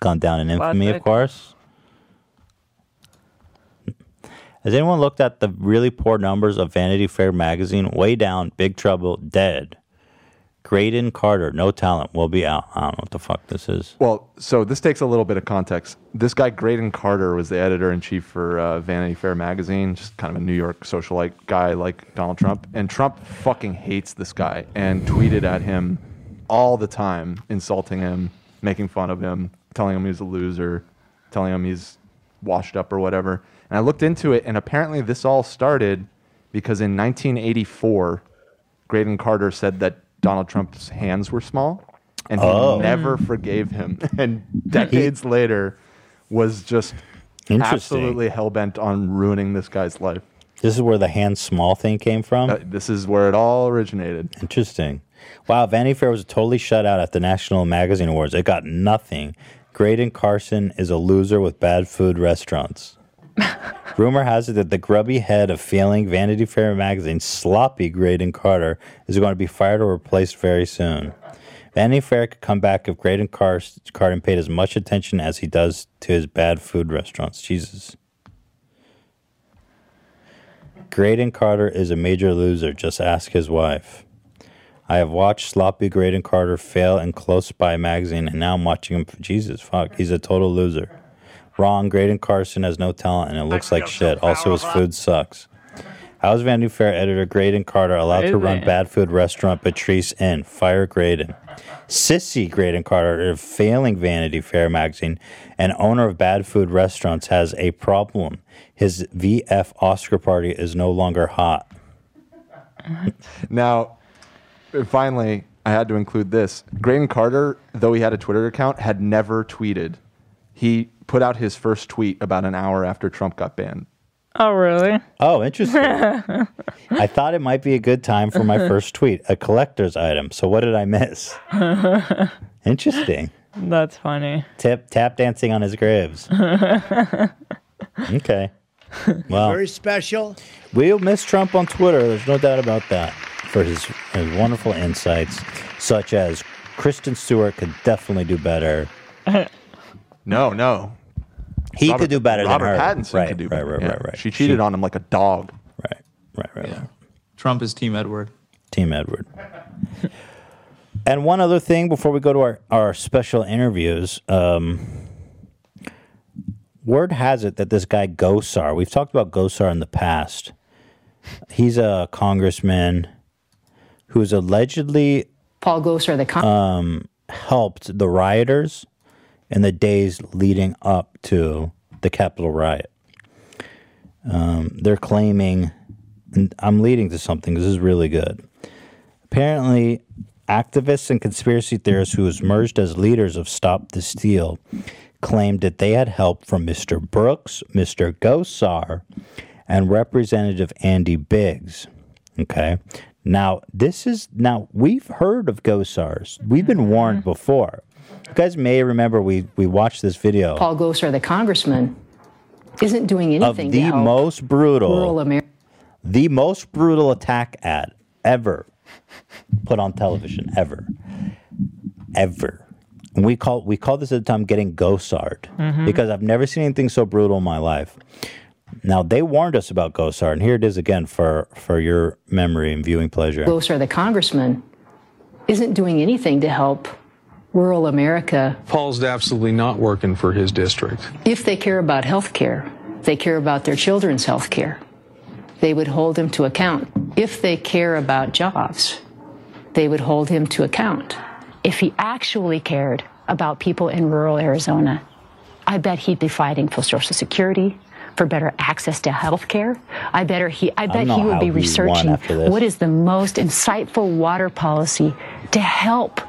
Gone down in infamy, of course. Has anyone looked at the really poor numbers of Vanity Fair magazine? Way down, Big Trouble, dead. Graydon Carter, no talent, will be out. I don't know what the fuck this is. Well, so this takes a little bit of context. This guy, Graydon Carter, was the editor in chief for uh, Vanity Fair magazine, just kind of a New York socialite guy like Donald Trump. And Trump fucking hates this guy and tweeted at him all the time, insulting him, making fun of him, telling him he's a loser, telling him he's washed up or whatever. And I looked into it, and apparently this all started because in 1984, Graydon Carter said that Donald Trump's hands were small, and he Oh. never forgave him. And decades later, was just absolutely hell bent on ruining this guy's life. This is where the hand small thing came from? Uh, this is where it all originated. Interesting. Wow, Vanity Fair was totally shut out at the National Magazine Awards. It got nothing. Graydon Carson is a loser with bad food restaurants. Rumor has it that the grubby head of failing Vanity Fair magazine, sloppy Graydon Carter, is going to be fired or replaced very soon. Vanity Fair could come back if Graydon Car- paid as much attention as he does to his bad food restaurants. Jesus. Graydon Carter is a major loser. Just ask his wife. I have watched sloppy Graydon Carter fail in close Spy magazine, and now I'm watching him. Jesus, fuck, he's a total loser. Wrong. Graydon Carson has no talent, and it looks like shit. Also, his food sucks. How is Vanity Fair editor Graydon Carter allowed to run bad food restaurant Patrice Inn? Fire Graydon. Sissy Graydon Carter, a failing Vanity Fair magazine and owner of bad food restaurants, has a problem. His VF Oscar party is no longer hot. Now, finally, I had to include this. Graydon Carter, though he had a Twitter account, had never tweeted. He put out his first tweet about an hour after Trump got banned. Oh, really? Oh, interesting. I thought it might be a good time for my first tweet, a collector's item. So what did I miss? Interesting. That's funny. Tip tap dancing on his graves. Okay. Well, Very special. we'll miss Trump on Twitter. There's no doubt about that. For his, his wonderful insights, such as Kristen Stewart could definitely do better. No, no. He Robert- could do better Robert than her. Pattinson right, could do better. Right, Yeah. right, right. She cheated on him like a dog. Right, right, right. right. Trump is Team Edward. Team Edward. and one other thing before we go to our, our special interviews. Um, word has it that this guy Gosar, we've talked about Gosar in the past. He's a congressman who's allegedly Paul Gosar, the con- um, helped the rioters in the days leading up to the Capitol riot. Um, they're claiming, and I'm leading to something. This is really good. Apparently, activists and conspiracy theorists who emerged as leaders of Stop the Steal claimed that they had help from Mr. Brooks, Mr. Gosar, and Representative Andy Biggs. Okay. Now, this is now we've heard of Gosars. We've been warned before. You guys may remember we we watched this video Paul Gosar, the congressman, isn't doing of anything to the most brutal rural America. the most brutal attack ad ever put on television ever ever and we call we call this at the time getting gosard Mhm. because i've never seen anything so brutal in my life now they warned us about gosard and here it is again for for your memory and viewing pleasure Gosar, the congressman, isn't doing anything to help rural America Paul's absolutely not working for his district. if they care about health care. They care about their children's health care. They would hold him to account. If they care about jobs, they would hold him to account. If he actually cared about people in rural Arizona, I bet he'd be fighting for Social Security, for better access to health care. I better he I bet he would be researching what is the most insightful water policy to help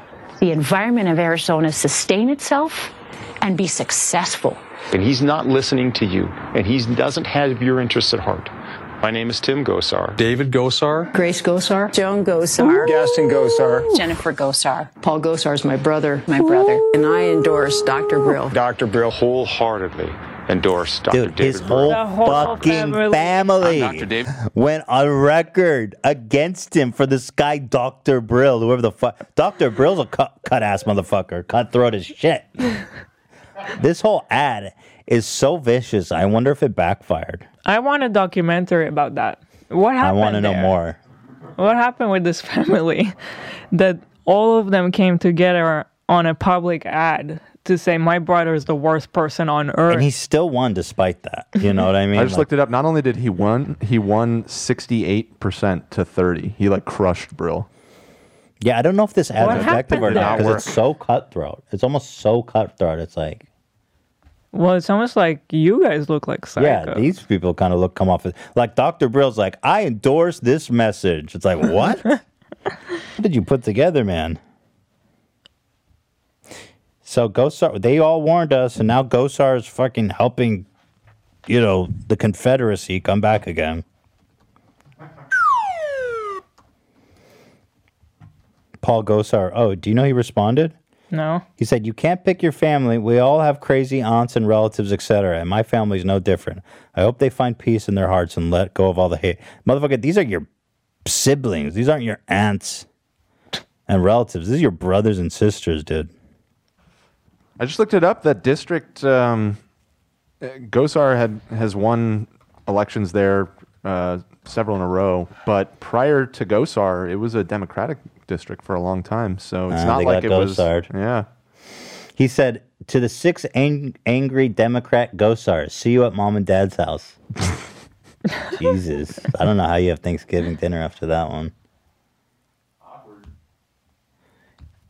the environment of Arizona sustain itself and be successful. And he's not listening to you, and he doesn't have your interests at heart. My name is Tim Gosar. David Gosar. Grace Gosar, Joan Gosar, Gaston Gosar. Jennifer Gosar. Paul Gosar is my brother, my brother. And I endorse Dr. Brill. Dr. Brill wholeheartedly endorsed Dr. Dude, David his Brill. whole, fucking family, I'm Dr. Dave. went on record against him for this guy, Dr. Brill, whoever the fuck. Dr. Brill's a cut, cut ass motherfucker, cutthroat as shit. this whole ad is so vicious. I wonder if it backfired. I want a documentary about that. What happened? I want to know more. What happened with this family that all of them came together on a public ad to say my brother is the worst person on earth? And he still won despite that. You know what I mean? I just Like, looked it up. Not only did he won, he won 68% to 30. He like crushed Brill. yeah, I don't know if this adds What effective or not because it's so cutthroat. It's almost so cutthroat. It's like, well, it's almost like you guys look like psychos. yeah, these people kind of look come off as like Dr. Brill's like, I endorse this message. It's like, what? what did you put together, man? So Gosar, they all warned us, and now Gosar is fucking helping, you know, the Confederacy come back again. Paul Gosar. Oh, do you know he responded? No. He said, "You can't pick your family. We all have crazy aunts and relatives, etc. And my family's no different. I hope they find peace in their hearts and let go of all the hate, motherfucker. These are your siblings. These aren't your aunts and relatives. These are your brothers and sisters, dude. I just looked it up. That district, um, uh, Gosar had has won elections there, uh, several in a row. But prior to Gosar, it was a Democratic district for a long time. So it's Ah, not like it was. Yeah. He said to the six ang- angry Democrat Gosars, "See you at mom and dad's house." Jesus, I don't know how you have Thanksgiving dinner after that one.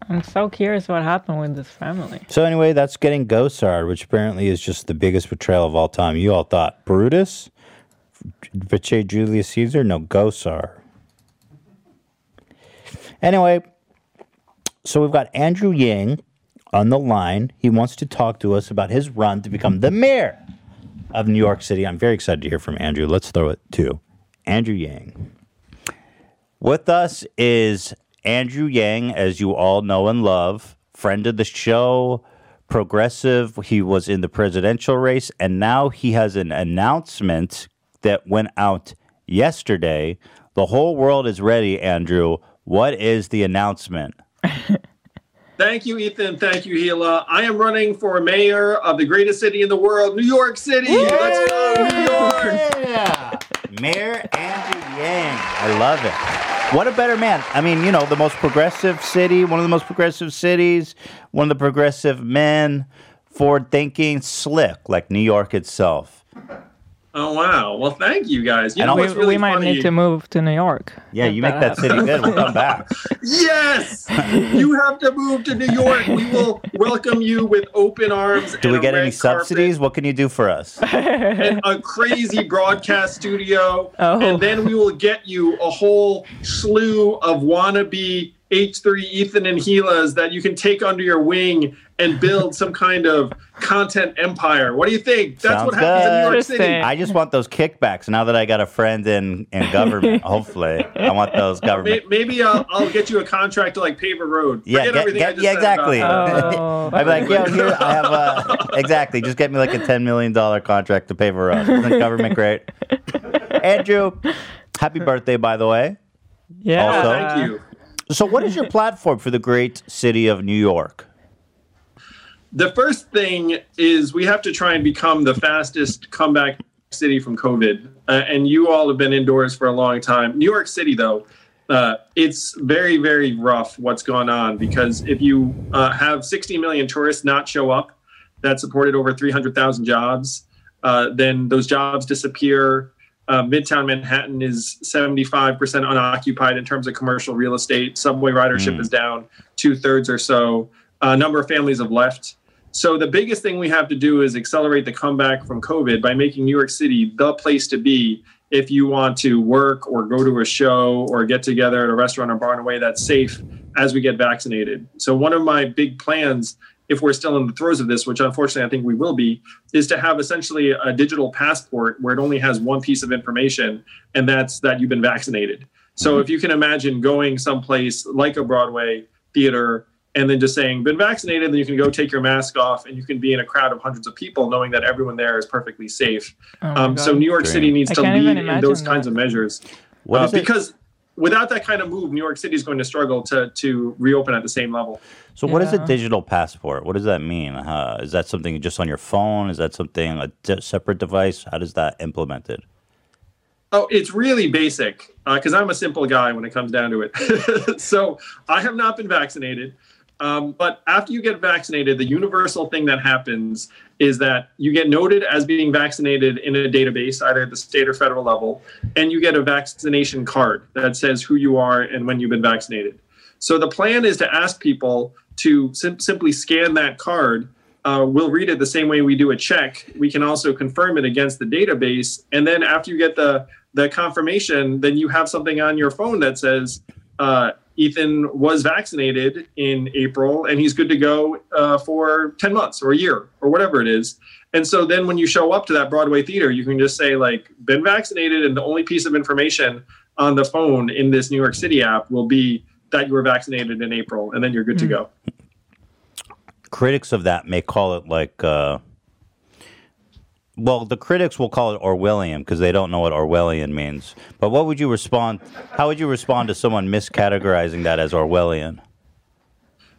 I'm so curious what happened with this family. So anyway, that's getting Gosard, which apparently is just the biggest betrayal of all time. You all thought Brutus betrayed Julius Caesar? No, Gosar. Anyway, so we've got Andrew Yang on the line. He wants to talk to us about his run to become the mayor of New York City. I'm very excited to hear from Andrew. Let's throw it to Andrew Yang. With us is Andrew Yang, as you all know and love, friend of the show, progressive. He was in the presidential race, and now he has an announcement that went out yesterday. The whole world is ready, Andrew. What is the announcement? Thank you, Ethan. Thank you, Hila. I am running for mayor of the greatest city in the world, New York City. Let's go, New York. Yeah. Mayor Andrew Yang. I love it. What a better man. I mean, you know, the most progressive city, one of the most progressive cities, one of the progressive men, forward thinking, slick, like New York itself. Oh wow! Well, thank you guys. You And know we- really we might funny? need to move to New York. Yeah, you make that city good. We'll come back. Yes, you have to move to New York. We will welcome you with open arms. Do and we get any red carpet subsidies? What can you do for us? and a crazy broadcast studio, Oh. and then we will get you a whole slew of wannabe H3 Ethan and Hilas that you can take under your wing and build some kind of content empire. What do you think? That's Sounds what happens in New York. City. I just want those kickbacks now that I got a friend in, in government. hopefully, I want those government. Maybe I'll, I'll get you a contract to like pave a road. Yeah, get, everything I get, just yeah, exactly. that. Oh. I'd be like, yo, here I have a exactly. Just get me like a ten million dollar contract to pave a road. Isn't the government great? Andrew, happy birthday, by the way. Yeah. Also, Thank you. So, what is your platform for the great city of New York? The first thing is we have to try and become the fastest comeback city from COVID. Uh, and you all have been indoors for a long time. New York City, though, uh, it's very, very rough what's gone on because if you uh, have 60 million tourists not show up, that supported over 300,000 jobs, uh, then those jobs disappear. Uh, Midtown Manhattan is 75% unoccupied in terms of commercial real estate. Subway ridership Mm. is down two thirds or so. A number of families have left. So the biggest thing we have to do is accelerate the comeback from COVID by making New York City the place to be if you want to work or go to a show or get together at a restaurant or bar in a way that's safe as we get vaccinated. So one of my big plans if we're still in the throes of this, which unfortunately I think we will be, is to have essentially a digital passport where it only has one piece of information, and that's that you've been vaccinated. So if you can imagine going someplace like a Broadway theater and then just saying been vaccinated, then you can go take your mask off and you can be in a crowd of hundreds of people knowing that everyone there is perfectly safe. Oh um, so New York City needs I to lead in those that. kinds of measures What uh, because without that kind of move, New York City is going to struggle to to reopen at the same level. So, what is a digital passport? What does that mean? Uh, is that something just on your phone? Is that something a di- separate device? How does that implemented? Oh, it's really basic because I'm a simple guy when it comes down to it. so I have not been vaccinated. Um, but after you get vaccinated, the universal thing that happens is that you get noted as being vaccinated in a database, either at the state or federal level, and you get a vaccination card that says who you are and when you've been vaccinated. So the plan is to ask people to sim- simply scan that card. Uh, we'll read it the same way we do a check. We can also confirm it against the database, and then after you get the the confirmation, then you have something on your phone that says uh, Ethan was vaccinated in April and he's good to go uh, for ten months or a year or whatever it is. And so then when you show up to that Broadway theater, you can just say like been vaccinated, and the only piece of information on the phone in this New York City app will be that you were vaccinated in April, and then you're good to go. Critics of that may call it like, uh, well, the critics will call it Orwellian because they don't know what Orwellian means. But what would you respond? How would you respond to someone miscategorizing that as Orwellian?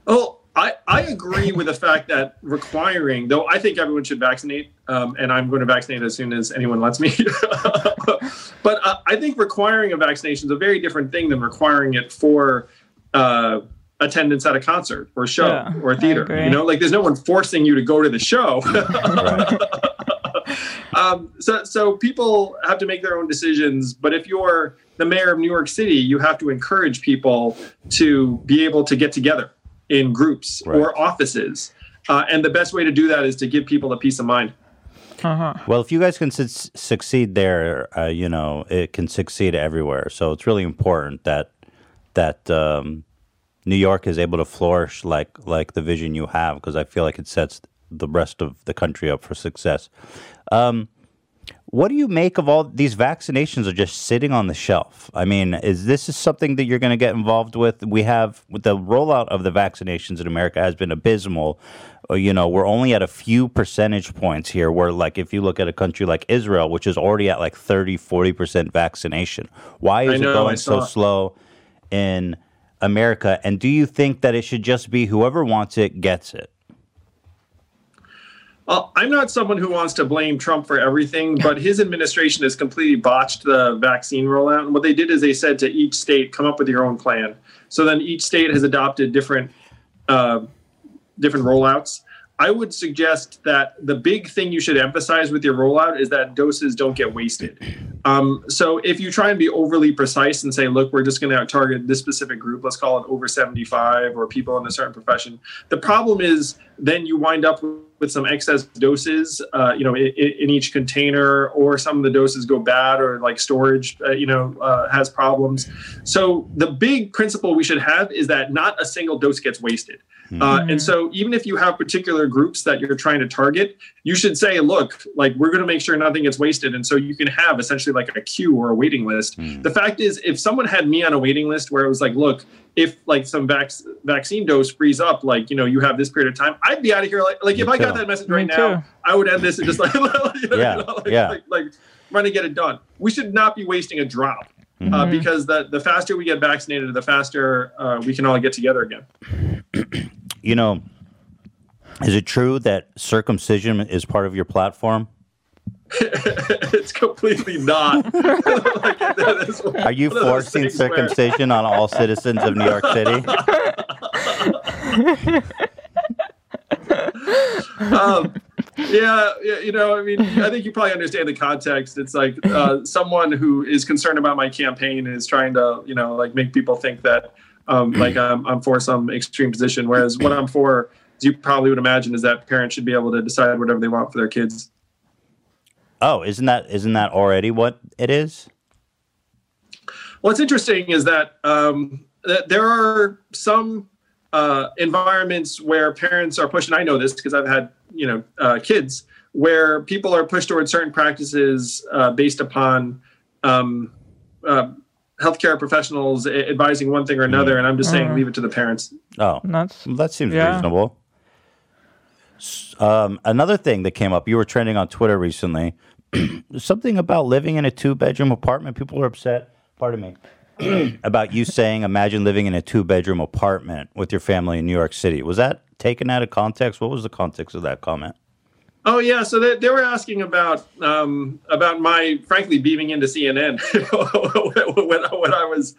Oh, I, I agree with the fact that requiring, though I think everyone should vaccinate, um, and I'm going to vaccinate as soon as anyone lets me. but uh, I think requiring a vaccination is a very different thing than requiring it for uh, attendance at a concert or a show Yeah, or a theater. You know, like there's no one forcing you to go to the show. um, so, so people have to make their own decisions. But if you're the mayor of New York City, you have to encourage people to be able to get together in groups or offices. Uh, and the best way to do that is to give people a peace of mind. Uh-huh. Well, if you guys can su- succeed there, uh, you know it can succeed everywhere. So it's really important that that um, New York is able to flourish like like the vision you have, because I feel like it sets the rest of the country up for success. Um, what do you make of all these vaccinations are just sitting on the shelf? I mean, is this is something that you're going to get involved with? We have the rollout of the vaccinations in America has been abysmal. Uh, You know, we're only at a few percentage points here where like if you look at a country like Israel, which is already at like 30, 40% vaccination. Why is know, it going so slow in America? And do you think that it should just be whoever wants it gets it? Well, I'm not someone who wants to blame Trump for everything, but his administration has completely botched the vaccine rollout. And what they did is they said to each state, come up with your own plan. So then each state has adopted different uh, different rollouts. I would suggest that the big thing you should emphasize with your rollout is that doses don't get wasted. Um, so if you try and be overly precise and say, look, we're just going to target this specific group, let's call it over 75 or people in a certain profession, the problem is then you wind up with some excess doses, uh, you know, in, in each container, or some of the doses go bad, or like storage, uh, you know, uh, has problems. So the big principle we should have is that not a single dose gets wasted. Uh, and so, even if you have particular groups that you're trying to target, you should say, look, like we're going to make sure nothing gets wasted. And so, you can have essentially like a queue or a waiting list. The fact is, if someone had me on a waiting list where it was like, look, if like some vac- vaccine dose frees up, like, you know, you have this period of time, I'd be out of here. Like, like if I got that message Me right now, too. I would end this and just like, you know, Yeah, like, yeah. like, like run and get it done. We should not be wasting a drop. Uh, Mhm. because the, the faster we get vaccinated, the faster uh, we can all get together again. You know, is it true that circumcision is part of your platform? it's completely not. Like, that is one Are you forcing things where- circumcision on all citizens of New York City? um, yeah, yeah, you know, I mean, I think you probably understand the context. It's like uh, someone who is concerned about my campaign is trying to, you know, like make people think that um, like I'm, I'm for some extreme position, whereas what I'm for as you probably would imagine, is that parents should be able to decide whatever they want for their kids. Oh, isn't that isn't that already what it is? What's interesting is that, um, that there are some uh, environments where parents are pushed, and I know this because I've had you know uh, kids where people are pushed towards certain practices uh, based upon um, uh, healthcare professionals advising one thing or another, and I'm just saying Mhm. leave it to the parents. Oh, That's- that seems yeah. reasonable. Um, another thing that came up, you were trending on Twitter recently. Something about living in a two bedroom apartment. People are upset. Pardon me. about you saying, imagine living in a two bedroom apartment with your family in New York City. Was that taken out of context? What was the context of that comment? Oh yeah, so they, they were asking about um, about my frankly beaming into CNN when, when I was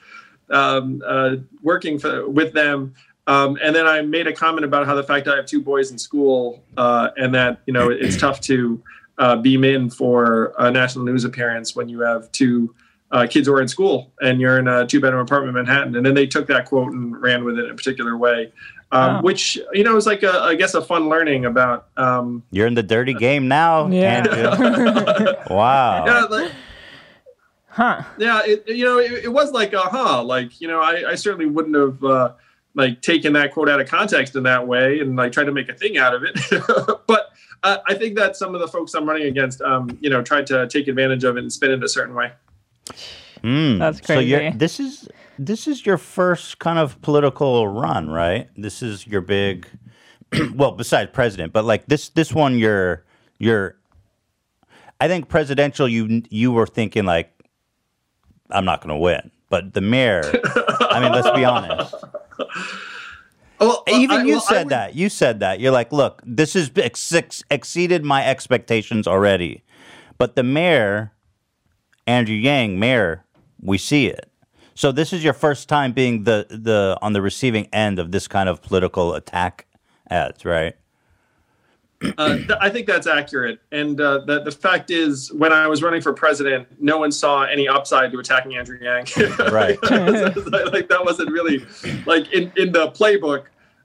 um, uh, working for, with them, um, and then I made a comment about how the fact I have two boys in school uh, and that you know it's tough to uh, beam in for a national news appearance when you have two uh, kids who are in school and you're in a two bedroom apartment in Manhattan, and then they took that quote and ran with it in a particular way. Um, Oh. Which you know is like a, I guess a fun learning about um, You're in the dirty game now, Yeah. Andrew. wow. yeah, like, huh? Yeah, it, you know, it, it was like, uh huh, like you know, I, I certainly wouldn't have uh, like taken that quote out of context in that way and like tried to make a thing out of it. but uh, I think that some of the folks I'm running against, um, you know, tried to take advantage of it and spin it a certain way. Mm. That's So you're, this is this is your first kind of political run, right? This is your big, well, besides president, but like this this one, you're you're. I think presidential, you you were thinking like, I'm not going to win, but the mayor. I mean, let's be honest. Well, Even I- you well, said would- that. You said that. You're like, look, this has ex- ex- exceeded my expectations already. But the mayor, Andrew Yang, mayor, we see it. So this is your first time being the the on the receiving end of this kind of political attack ads, right? Uh, th- I think that's accurate. And uh, the, the fact is, when I was running for president, no one saw any upside to attacking Andrew Yang. Right. like that wasn't really like in, in the playbook.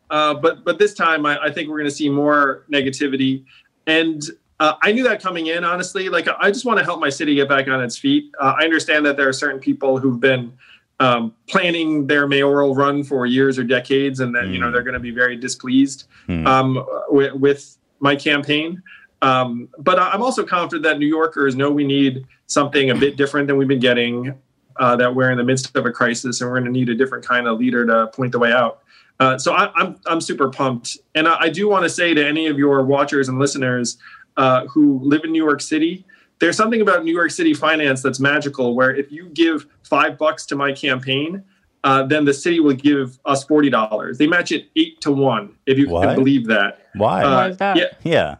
Uh, but but this time, I, I think we're going to see more negativity. And uh, I knew that coming in, honestly. Like I just want to help my city get back on its feet. Uh, I understand that there are certain people who've been um, planning their mayoral run for years or decades, and that you know they're going to be very displeased Hmm. um, with, with my campaign. Um, but I'm also confident that New Yorkers know we need something a bit different than we've been getting. Uh, that we're in the midst of a crisis, and we're going to need a different kind of leader to point the way out. Uh, so I, I'm I'm super pumped, and I, I do want to say to any of your watchers and listeners uh, who live in New York City, there's something about New York City finance that's magical. Where if you give five bucks to my campaign, uh, then the city will give us forty dollars. They match it eight to one, if you What? can believe that. Why? Uh, Why is that? Yeah, Yeah.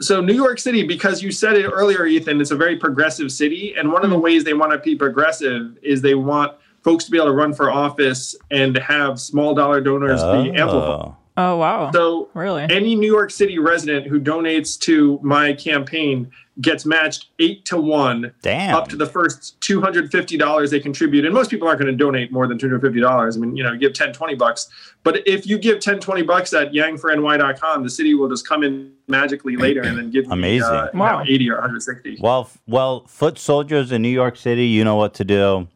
so New York City, because you said it earlier, Ethan, it's a very progressive city, and one of the ways they want to be progressive is they want folks to be able to run for office and have small dollar donors be amplified. Oh wow. So really, any New York City resident who donates to my campaign gets matched eight to one Damn. up to the first $250 they contribute. And most people aren't going to donate more than $250. I mean, you know, give 10, 20 bucks. But if you give 10, 20 bucks at yangforny.com, the city will just come in magically later and then give me Amazing. uh, you know, Wow. 80 or 160. Well, well, foot soldiers in New York City, you know what to do.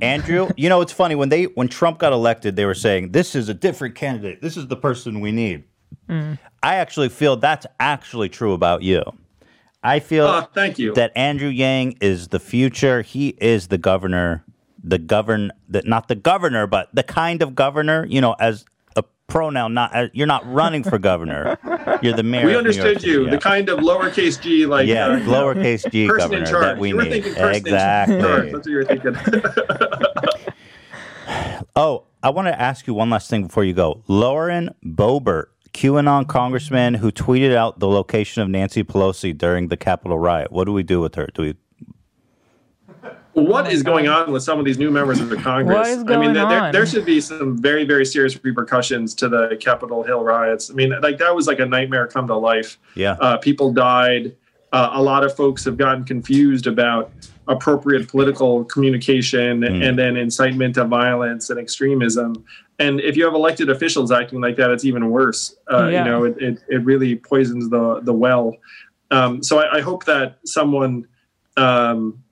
Andrew, you know it's funny when they when Trump got elected, they were saying this is a different candidate. This is the person we need. Mm. I actually feel that's actually true about you. I feel Oh, thank you. that Andrew Yang is the future. He is the governor, the govern that not the governor, but the kind of governor. You know, as a pronoun. Not as, you're not running for governor. You're the mayor. we of New York understood City, you, yeah. the kind of lowercase g, like Yeah, uh, lowercase g person in charge. that we you were need. thinking person Exactly. in charge. That's what you were thinking. Oh, I want to ask you one last thing before you go. Lauren Boebert, QAnon congressman who tweeted out the location of Nancy Pelosi during the Capitol riot. What do we do with her? Do we? What is going on with some of these new members of the Congress? What is I mean, going there, on? there should be some very, very serious repercussions to the Capitol Hill riots. I mean, like that was like a nightmare come to life. Yeah. Uh, people died. uh, a lot of folks have gotten confused about appropriate political communication and then incitement to violence and extremism. And if you have elected officials acting like that, it's even worse. Uh, Yeah. You know, it, it, it really poisons the the well. Um, so I, I hope that someone um,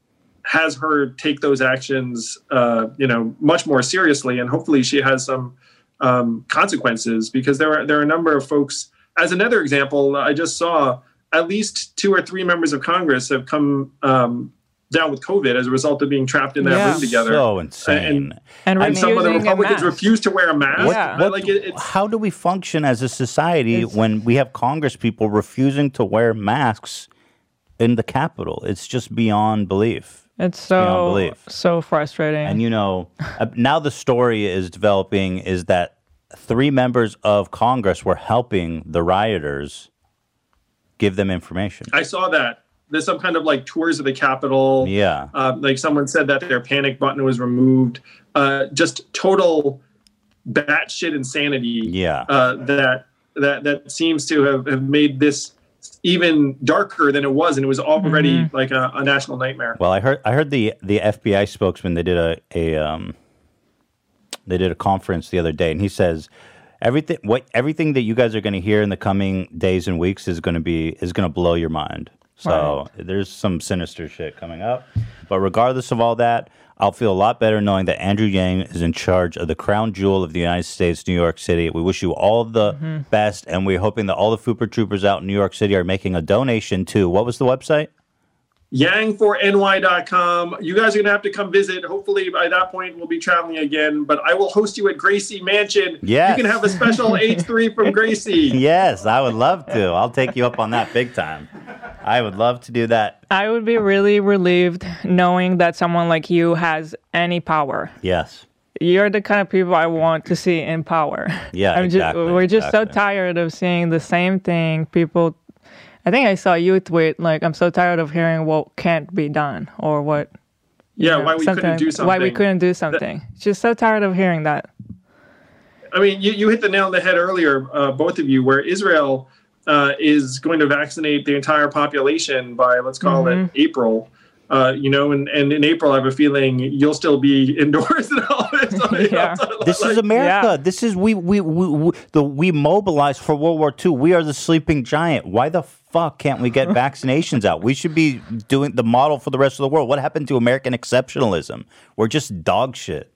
has her take those actions, uh, you know, much more seriously, and hopefully she has some um, consequences because there are there are a number of folks. As another example, I just saw at least two or three members of Congress have come um, down with COVID as a result of being trapped in that Yeah. room together. So insane. And, And some of the Republicans refuse to wear a mask. What- I what- like it, it's, how do we function as a society when we have Congress people refusing to wear masks in the Capitol? It's just beyond belief. It's so so frustrating. And you know, uh, now the story is developing is that three members of Congress were helping the rioters give them information. I saw that. There's some kind of like tours of the Capitol. Yeah. Uh, like someone said that their panic button was removed. Uh, just total batshit insanity. Yeah. Uh, that that that seems to have, have made this even darker than it was, and it was already Mm-hmm. like a, a national nightmare. Well, I heard I heard the the FBI spokesman they did a a um they did a conference the other day, and he says everything what everything that you guys are going to hear in the coming days and weeks is going to be is going to blow your mind. So there's some sinister shit coming up, but regardless of all that, I'll feel a lot better knowing that Andrew Yang is in charge of the crown jewel of the United States, New York City. We wish you all the mm-hmm. best, and we're hoping that all the Fooper Troopers out in New York City are making a donation to what was the website? Yang4ny.com. You guys are going to have to come visit. Hopefully, by that point, we'll be traveling again. But I will host you at Gracie Mansion. Yes. You can have a special H3 from Gracie. Yes, I would love to. I'll take you up on that big time. I would love to do that. I would be really relieved knowing that someone like you has any power. Yes. You're the kind of people I want to see in power. Yeah, I'm exactly, Just, we're just so tired of seeing the same thing. People, I think I saw you tweet like, "I'm so tired of hearing what can't be done or what." Yeah, know, why we couldn't do something. Why we couldn't do something. just so tired of hearing that. I mean, you, you hit the nail on the head earlier, uh, both of you, where Israel uh, is going to vaccinate the entire population by, let's call Mhm. it April. Uh, you know, and, and in April, I have a feeling you'll still be indoors and all this. This is America. This is we we we we, the, we mobilized for World War II. We are the sleeping giant. Why the fuck can't we get vaccinations out? We should be doing the model for the rest of the world. What happened to American exceptionalism? We're just dog shit.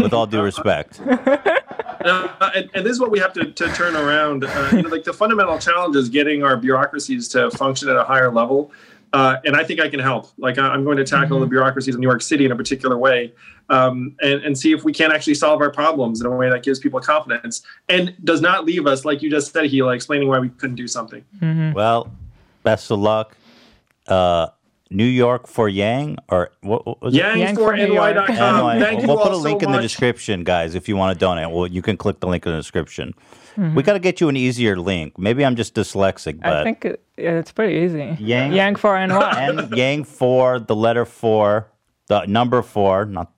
With all due respect. Uh, and, and this is what we have to, to turn around. Uh, you know, like the fundamental challenge is getting our bureaucracies to function at a higher level. Uh, and I think I can help. Like I- I'm going to tackle the bureaucracies in New York City in a particular way, um, and, and see if we can actually solve our problems in a way that gives people confidence and does not leave us, like you just said, Hila, explaining why we couldn't do something. Well, best of luck. Uh, New York for Yang or what, what was it? Yang4ny.com. Thank you we'll put all a link so in the description, guys, if you want to donate. Well, you can click the link in the description. Mhm. We got to get you an easier link. Maybe I'm just dyslexic, but I think it, yeah, it's pretty easy. Yang- Yang for NY. and Yang for the letter four, the number four, not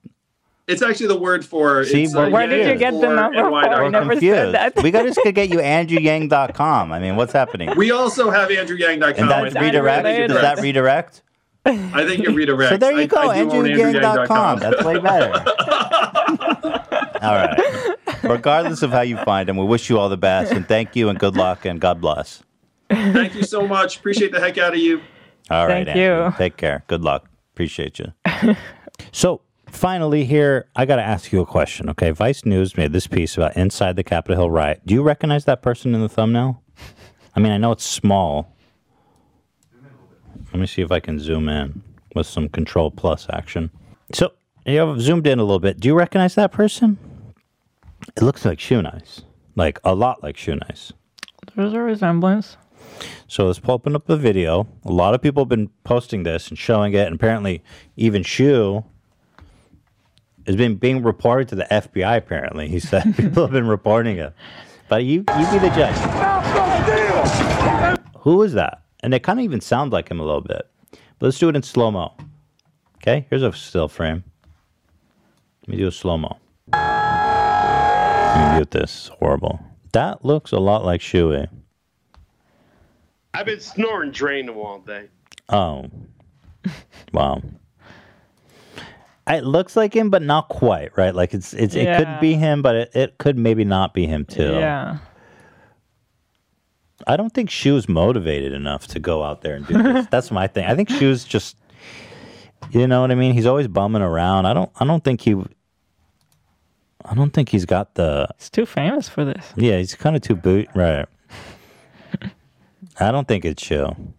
It's actually the word for. See, it's, we're uh, Where did you get the Yang4NY.com. number? I we're never confused. said that. we got to just get you AndrewYang.com. I mean, what's happening? We also have AndrewYang.com. and that I redirect? it Does that redirect? I think it redirects. So there you I- go, I do own AndrewYang.com. That's way better. All right. Regardless of how you find him, we wish you all the best and thank you and good luck and God bless. Thank you so much. Appreciate the heck out of you. All right, Thank Andrew. you. Take care. Good luck. Appreciate you. so, finally, here, I got to ask you a question. Okay. Vice News made this piece about inside the Capitol Hill riot. Do you recognize that person in the thumbnail? I mean, I know it's small. Let me see if I can zoom in with some Control Plus action. So, you have zoomed in a little bit. Do you recognize that person? It looks like Shoenice. Like, a lot like Shoenice. There's a resemblance. So let's open up the video. A lot of people have been posting this and showing it, and apparently even Shu has been being reported to the FBI. Apparently, he said people have been reporting it. But you, you be the judge. Who is that? And they kind of even sound like him a little bit. But let's do it in slow mo. Okay, here's a still frame. Let me do a slow mo. Let mute this. It's horrible. That looks a lot like Shuey. I've been snoring Drano all day. Oh, wow. It looks like him, but not quite, right? Like it's it's it Yeah. could be him, but it, it could maybe not be him too. Yeah. I don't think Shoe's motivated enough to go out there and do this. That's my thing. I think Shoe's just, you know what I mean. He's always bumming around. I don't. I don't think he. I don't think he's got the. He's too famous for this. Yeah, he's kind of too boot. Right. I don't think it's you.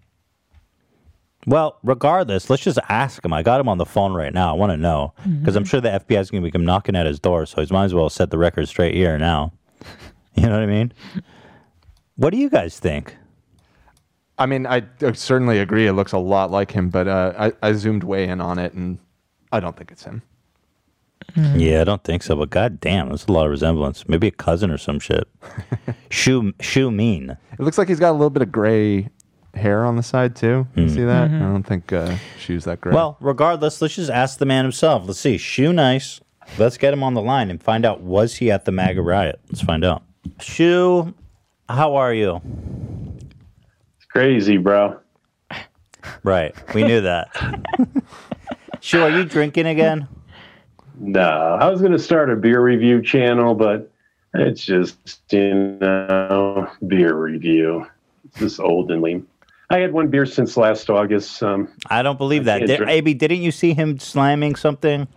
Well, regardless, let's just ask him. I got him on the phone right now. I want to know because I'm sure the FBI is going to be knocking at his door, so he might as well set the record straight here now. You know what I mean? What do you guys think? I mean, I uh, certainly agree. It looks a lot like him, but uh, I, I zoomed way in on it, and I don't think it's him. Yeah, I don't think so. But god damn, there's a lot of resemblance. Maybe a cousin or some shit. shoe shoe mean. It looks like he's got a little bit of gray hair on the side too. You Hmm. see that? Mhm. I don't think uh, shoes that gray. Well, regardless, let's just ask the man himself. Let's see. Shoenice. Let's get him on the line and find out was he at the MAGA riot? Let's find out. Shoe, how are you? It's crazy, bro. Right. We knew that. Shoe, are you drinking again? No, I was going to start a beer review channel, but it's just, you know, beer review. It's just old and lame. I had one beer since last August. Um, I don't believe that. can't Did, drink- AB, didn't you see him slamming something?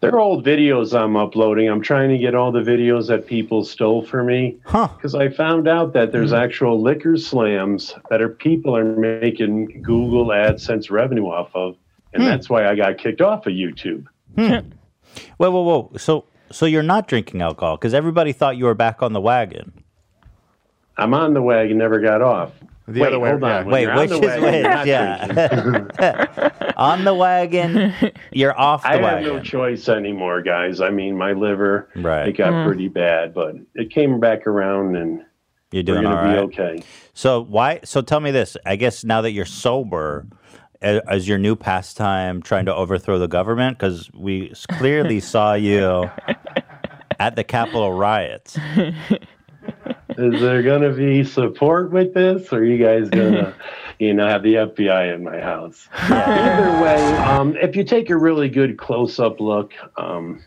They're old videos I'm uploading. I'm trying to get all the videos that people stole from me. Huh. Because I found out that there's actual liquor slams that are people are making Google AdSense revenue off of. And Hmm. that's why I got kicked off of YouTube. Whoa, whoa, whoa. So, so you're not drinking alcohol because everybody thought you were back on the wagon. I'm on the wagon, never got off. The Wait, other way- hold on. yeah. Wait, which the is wagon, you're not which? drinking. Yeah. on the wagon, you're off the I have wagon. no choice anymore, guys. I mean, my liver, Right. it got Mm. pretty bad, but it came back around and You're doing we're all gonna right. be okay. So why? So tell me this. I guess now that you're sober, a- as your new pastime, trying to overthrow the government, because we clearly saw you at the Capitol riots. Is there going to be support with this, or are you guys going to, you know, have the FBI in my house? Either way, um, if you take a really good close-up look, um,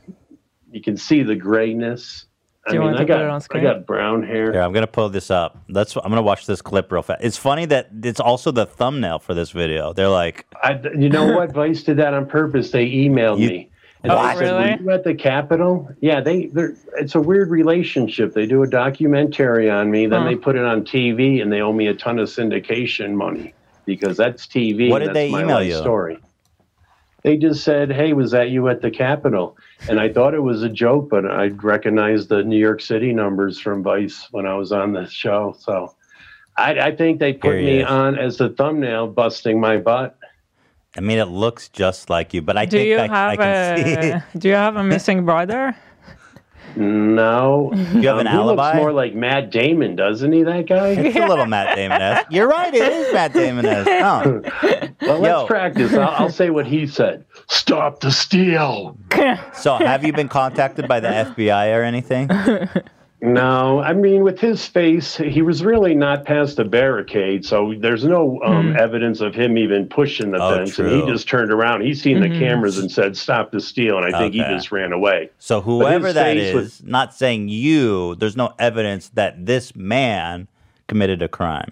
you can see the grayness. I Do you mean, want I to put got it on screen? I screen? got brown hair. Here, I'm gonna pull this up. Let's. I'm gonna watch this clip real fast. It's funny that it's also the thumbnail for this video. They're like, I, you know what? Vice did that on purpose. They emailed me. Oh, and What? they said, "Were Really? you at the Capitol? Yeah, they. They're, it's a weird relationship. They do a documentary on me, then Huh. they put it on TV, and they owe me a ton of syndication money because that's TV. What did that's they my email you? Story. They just said, "Hey, was that you at the Capitol?" And I thought it was a joke, but I recognized the New York City numbers from Vice when I was on the show. So, I, I think they put me is. on as the thumbnail, busting my butt. I mean, it looks just like you, but I Do think you I, I have can see. a Do you have a missing brother? No. You have an Um, he alibi? looks more like Matt Damon, doesn't he, that guy? It's a little Matt Damon esque. You're right. It is Matt Damon esque. Oh. well, let's Yo. practice. I'll, I'll say what he said. Stop the steal. So, have you been contacted by the FBI or anything? No, I mean, with his face, he was really not past the barricade, so there's no um, evidence of him even pushing the Hmm. Oh, fence. And he just turned around. He seen the Mhm. cameras and said, "Stop the steal," and I think Okay. he just ran away. So, whoever that is, was- not saying you, there's no evidence that this man committed a crime.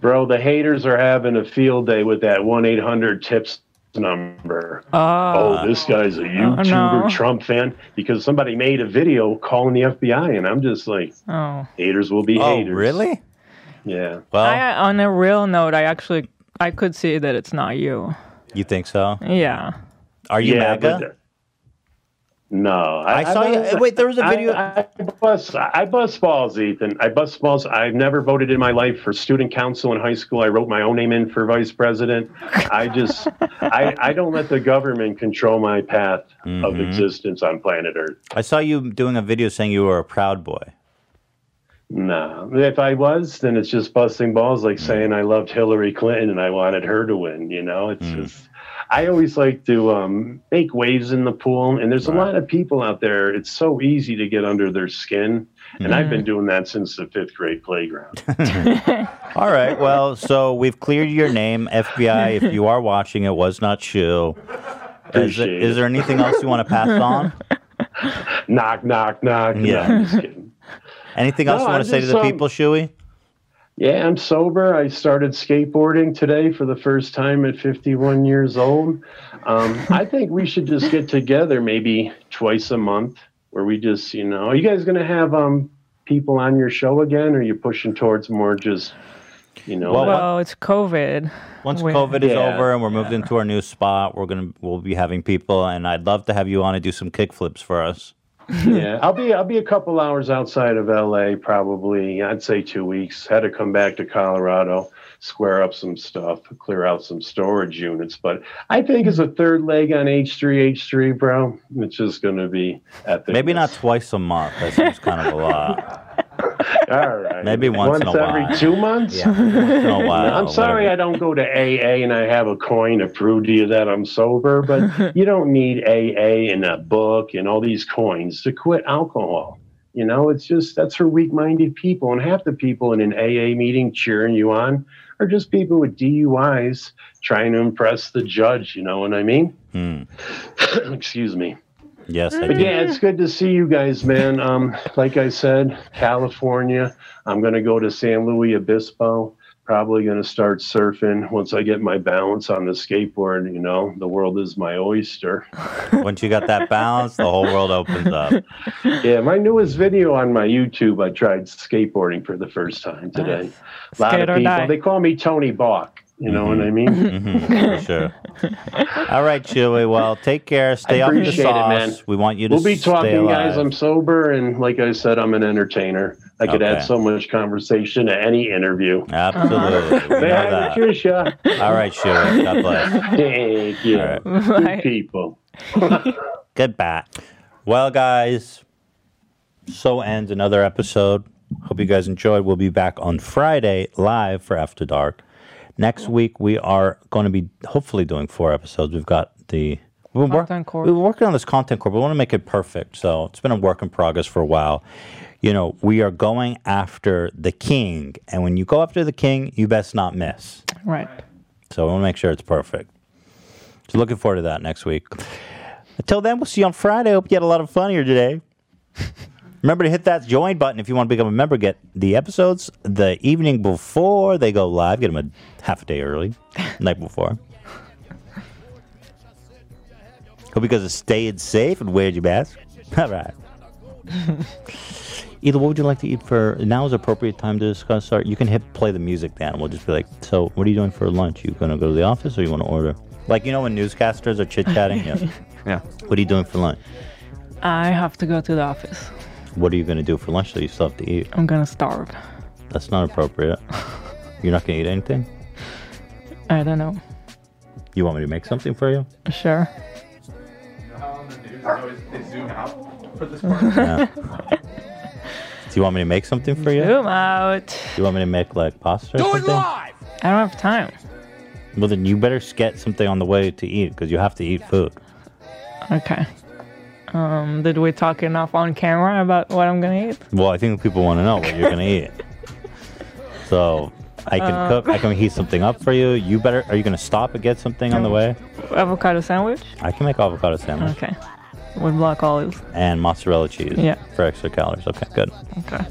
Bro, the haters are having a field day with that one eight hundred tips number. Oh, oh, this guy's a YouTuber no. Trump fan because somebody made a video calling the FBI, and I'm just like, oh. haters will be Oh, haters. really? Yeah. Well, I, on a real note, I actually I could see that it's not you. you think so? Yeah. Are you yeah, MAGA? No, I saw you- bust- wait, there was a video- I, bust, I bust balls, Ethan. I bust balls. I've never voted in my life for student council in high school. I wrote my own name in for vice president. I just, I, I don't let the government control my path of Mhm. existence on planet Earth. I saw you doing a video saying you were a proud boy. No, if I was, then it's just busting balls, like saying I loved Hillary Clinton and I wanted her to win. You know, it's just. I always like to um, make waves in the pool, and there's a lot of people out there. It's so easy to get under their skin, and I've been doing that since the fifth grade playground. All right. Well, so we've cleared your name, FBI. If you are watching, it was not Shu. Is, it- is there anything else you want to pass on? knock, knock, knock. Yeah. No, I'm just kidding. Anything else No, you want I to say to the um, people, Shuey? Yeah, I'm sober. I started skateboarding today for the first time at 51 years old. Um, I think we should just get together maybe twice a month where we just, you know, are you guys going to have um, people on your show again or are you pushing towards more just, you know, Well, Well, it's COVID. Once We- COVID is Yeah, over and we're moved into our new spot, we're gonna we'll be having people, and I'd love to have you on and do some kickflips for us. Yeah, I'll be I'll be a couple hours outside of LA probably. I'd say two weeks. Had to come back to Colorado, square up some stuff, clear out some storage units. But I think as a third leg on H three H three, bro, it's just gonna be epic. Maybe not twice a month. That seems kind of a lot. All right. Maybe once in a every while. two months. Yeah, once in a while. I'm sorry whatever. I don't go to AA and I have a coin to prove to you that I'm sober, but you don't need AA and a book and all these coins to quit alcohol. You know, it's just that's for weak minded people. And half the people in an AA meeting cheering you on are just people with DUIs trying to impress the judge. You know what I mean? Hmm. Excuse me. Yes, I But do. yeah, it's good to see you guys, man. Um, like I said, California. I'm gonna go to San Luis Obispo. Probably gonna start surfing once I get my balance on the skateboard. You know, the world is my oyster. Once you got that balance, the whole world opens up. Yeah, my newest video on my YouTube, I tried skateboarding for the first time today. A lot Skate of people, they call me Tony Bach. You know what I mean? Mhm, for sure. All right, Chewy. Well, take care. Stay off the appreciate it, sauce. man. We want you to We'll be stay talking, alive. guys. I'm sober, and like I said, I'm an entertainer. I could Okay. add so much conversation to any interview. Absolutely. We Say know hi to that. Trisha. All right, Chewy. God bless. Thank you. All Good people. Goodbye. Well, guys, so ends another episode. Hope you guys enjoyed. We'll be back on Friday live for After Dark. Next week, we are going to be hopefully doing four episodes. We've got the. We're, work- Content corp. we're working on this content core. We want to make it perfect. So it's been a work in progress for a while. You know, we are going after the king. And when you go after the king, you best not miss. Right. So we want to make sure it's perfect. So looking forward to that next week. Until then, we'll see you on Friday. Hope you had a lot of fun here today. Remember to hit that join button if you want to become a member. Get the episodes the evening before they go live. Get them a half a day early, night before. Hope you guys are staying safe and wear your mask. All right. Either what would you like to eat for now is appropriate time to discuss our you can hit play the music then we'll just be like, so what are you doing for lunch? You gonna go to the office or you wanna order? Like you know when newscasters are chit chatting? Yeah. yeah. What are you doing for lunch? I have to go to the office. What are you gonna do for lunch that you still have to eat? I'm gonna starve. That's not appropriate. You're not gonna eat anything? I don't know. You want me to make something for you? Sure. They zoom out for this Yeah. Do you want me to make something for you? Zoom out. Do you want me to make like pasta or something? I don't have time. Well then you better get something on the way to eat because you have to eat food. Okay. Um, did we talk enough on camera about what I'm gonna eat? Well, I think people want to know what you're gonna eat. So I can Uh, cook. I can heat something up for you. You better. Are you gonna stop and get something on the way? Avocado sandwich? I can make avocado sandwich Okay. With black olives. and mozzarella cheese. Yeah. For extra calories. Okay, good. Okay.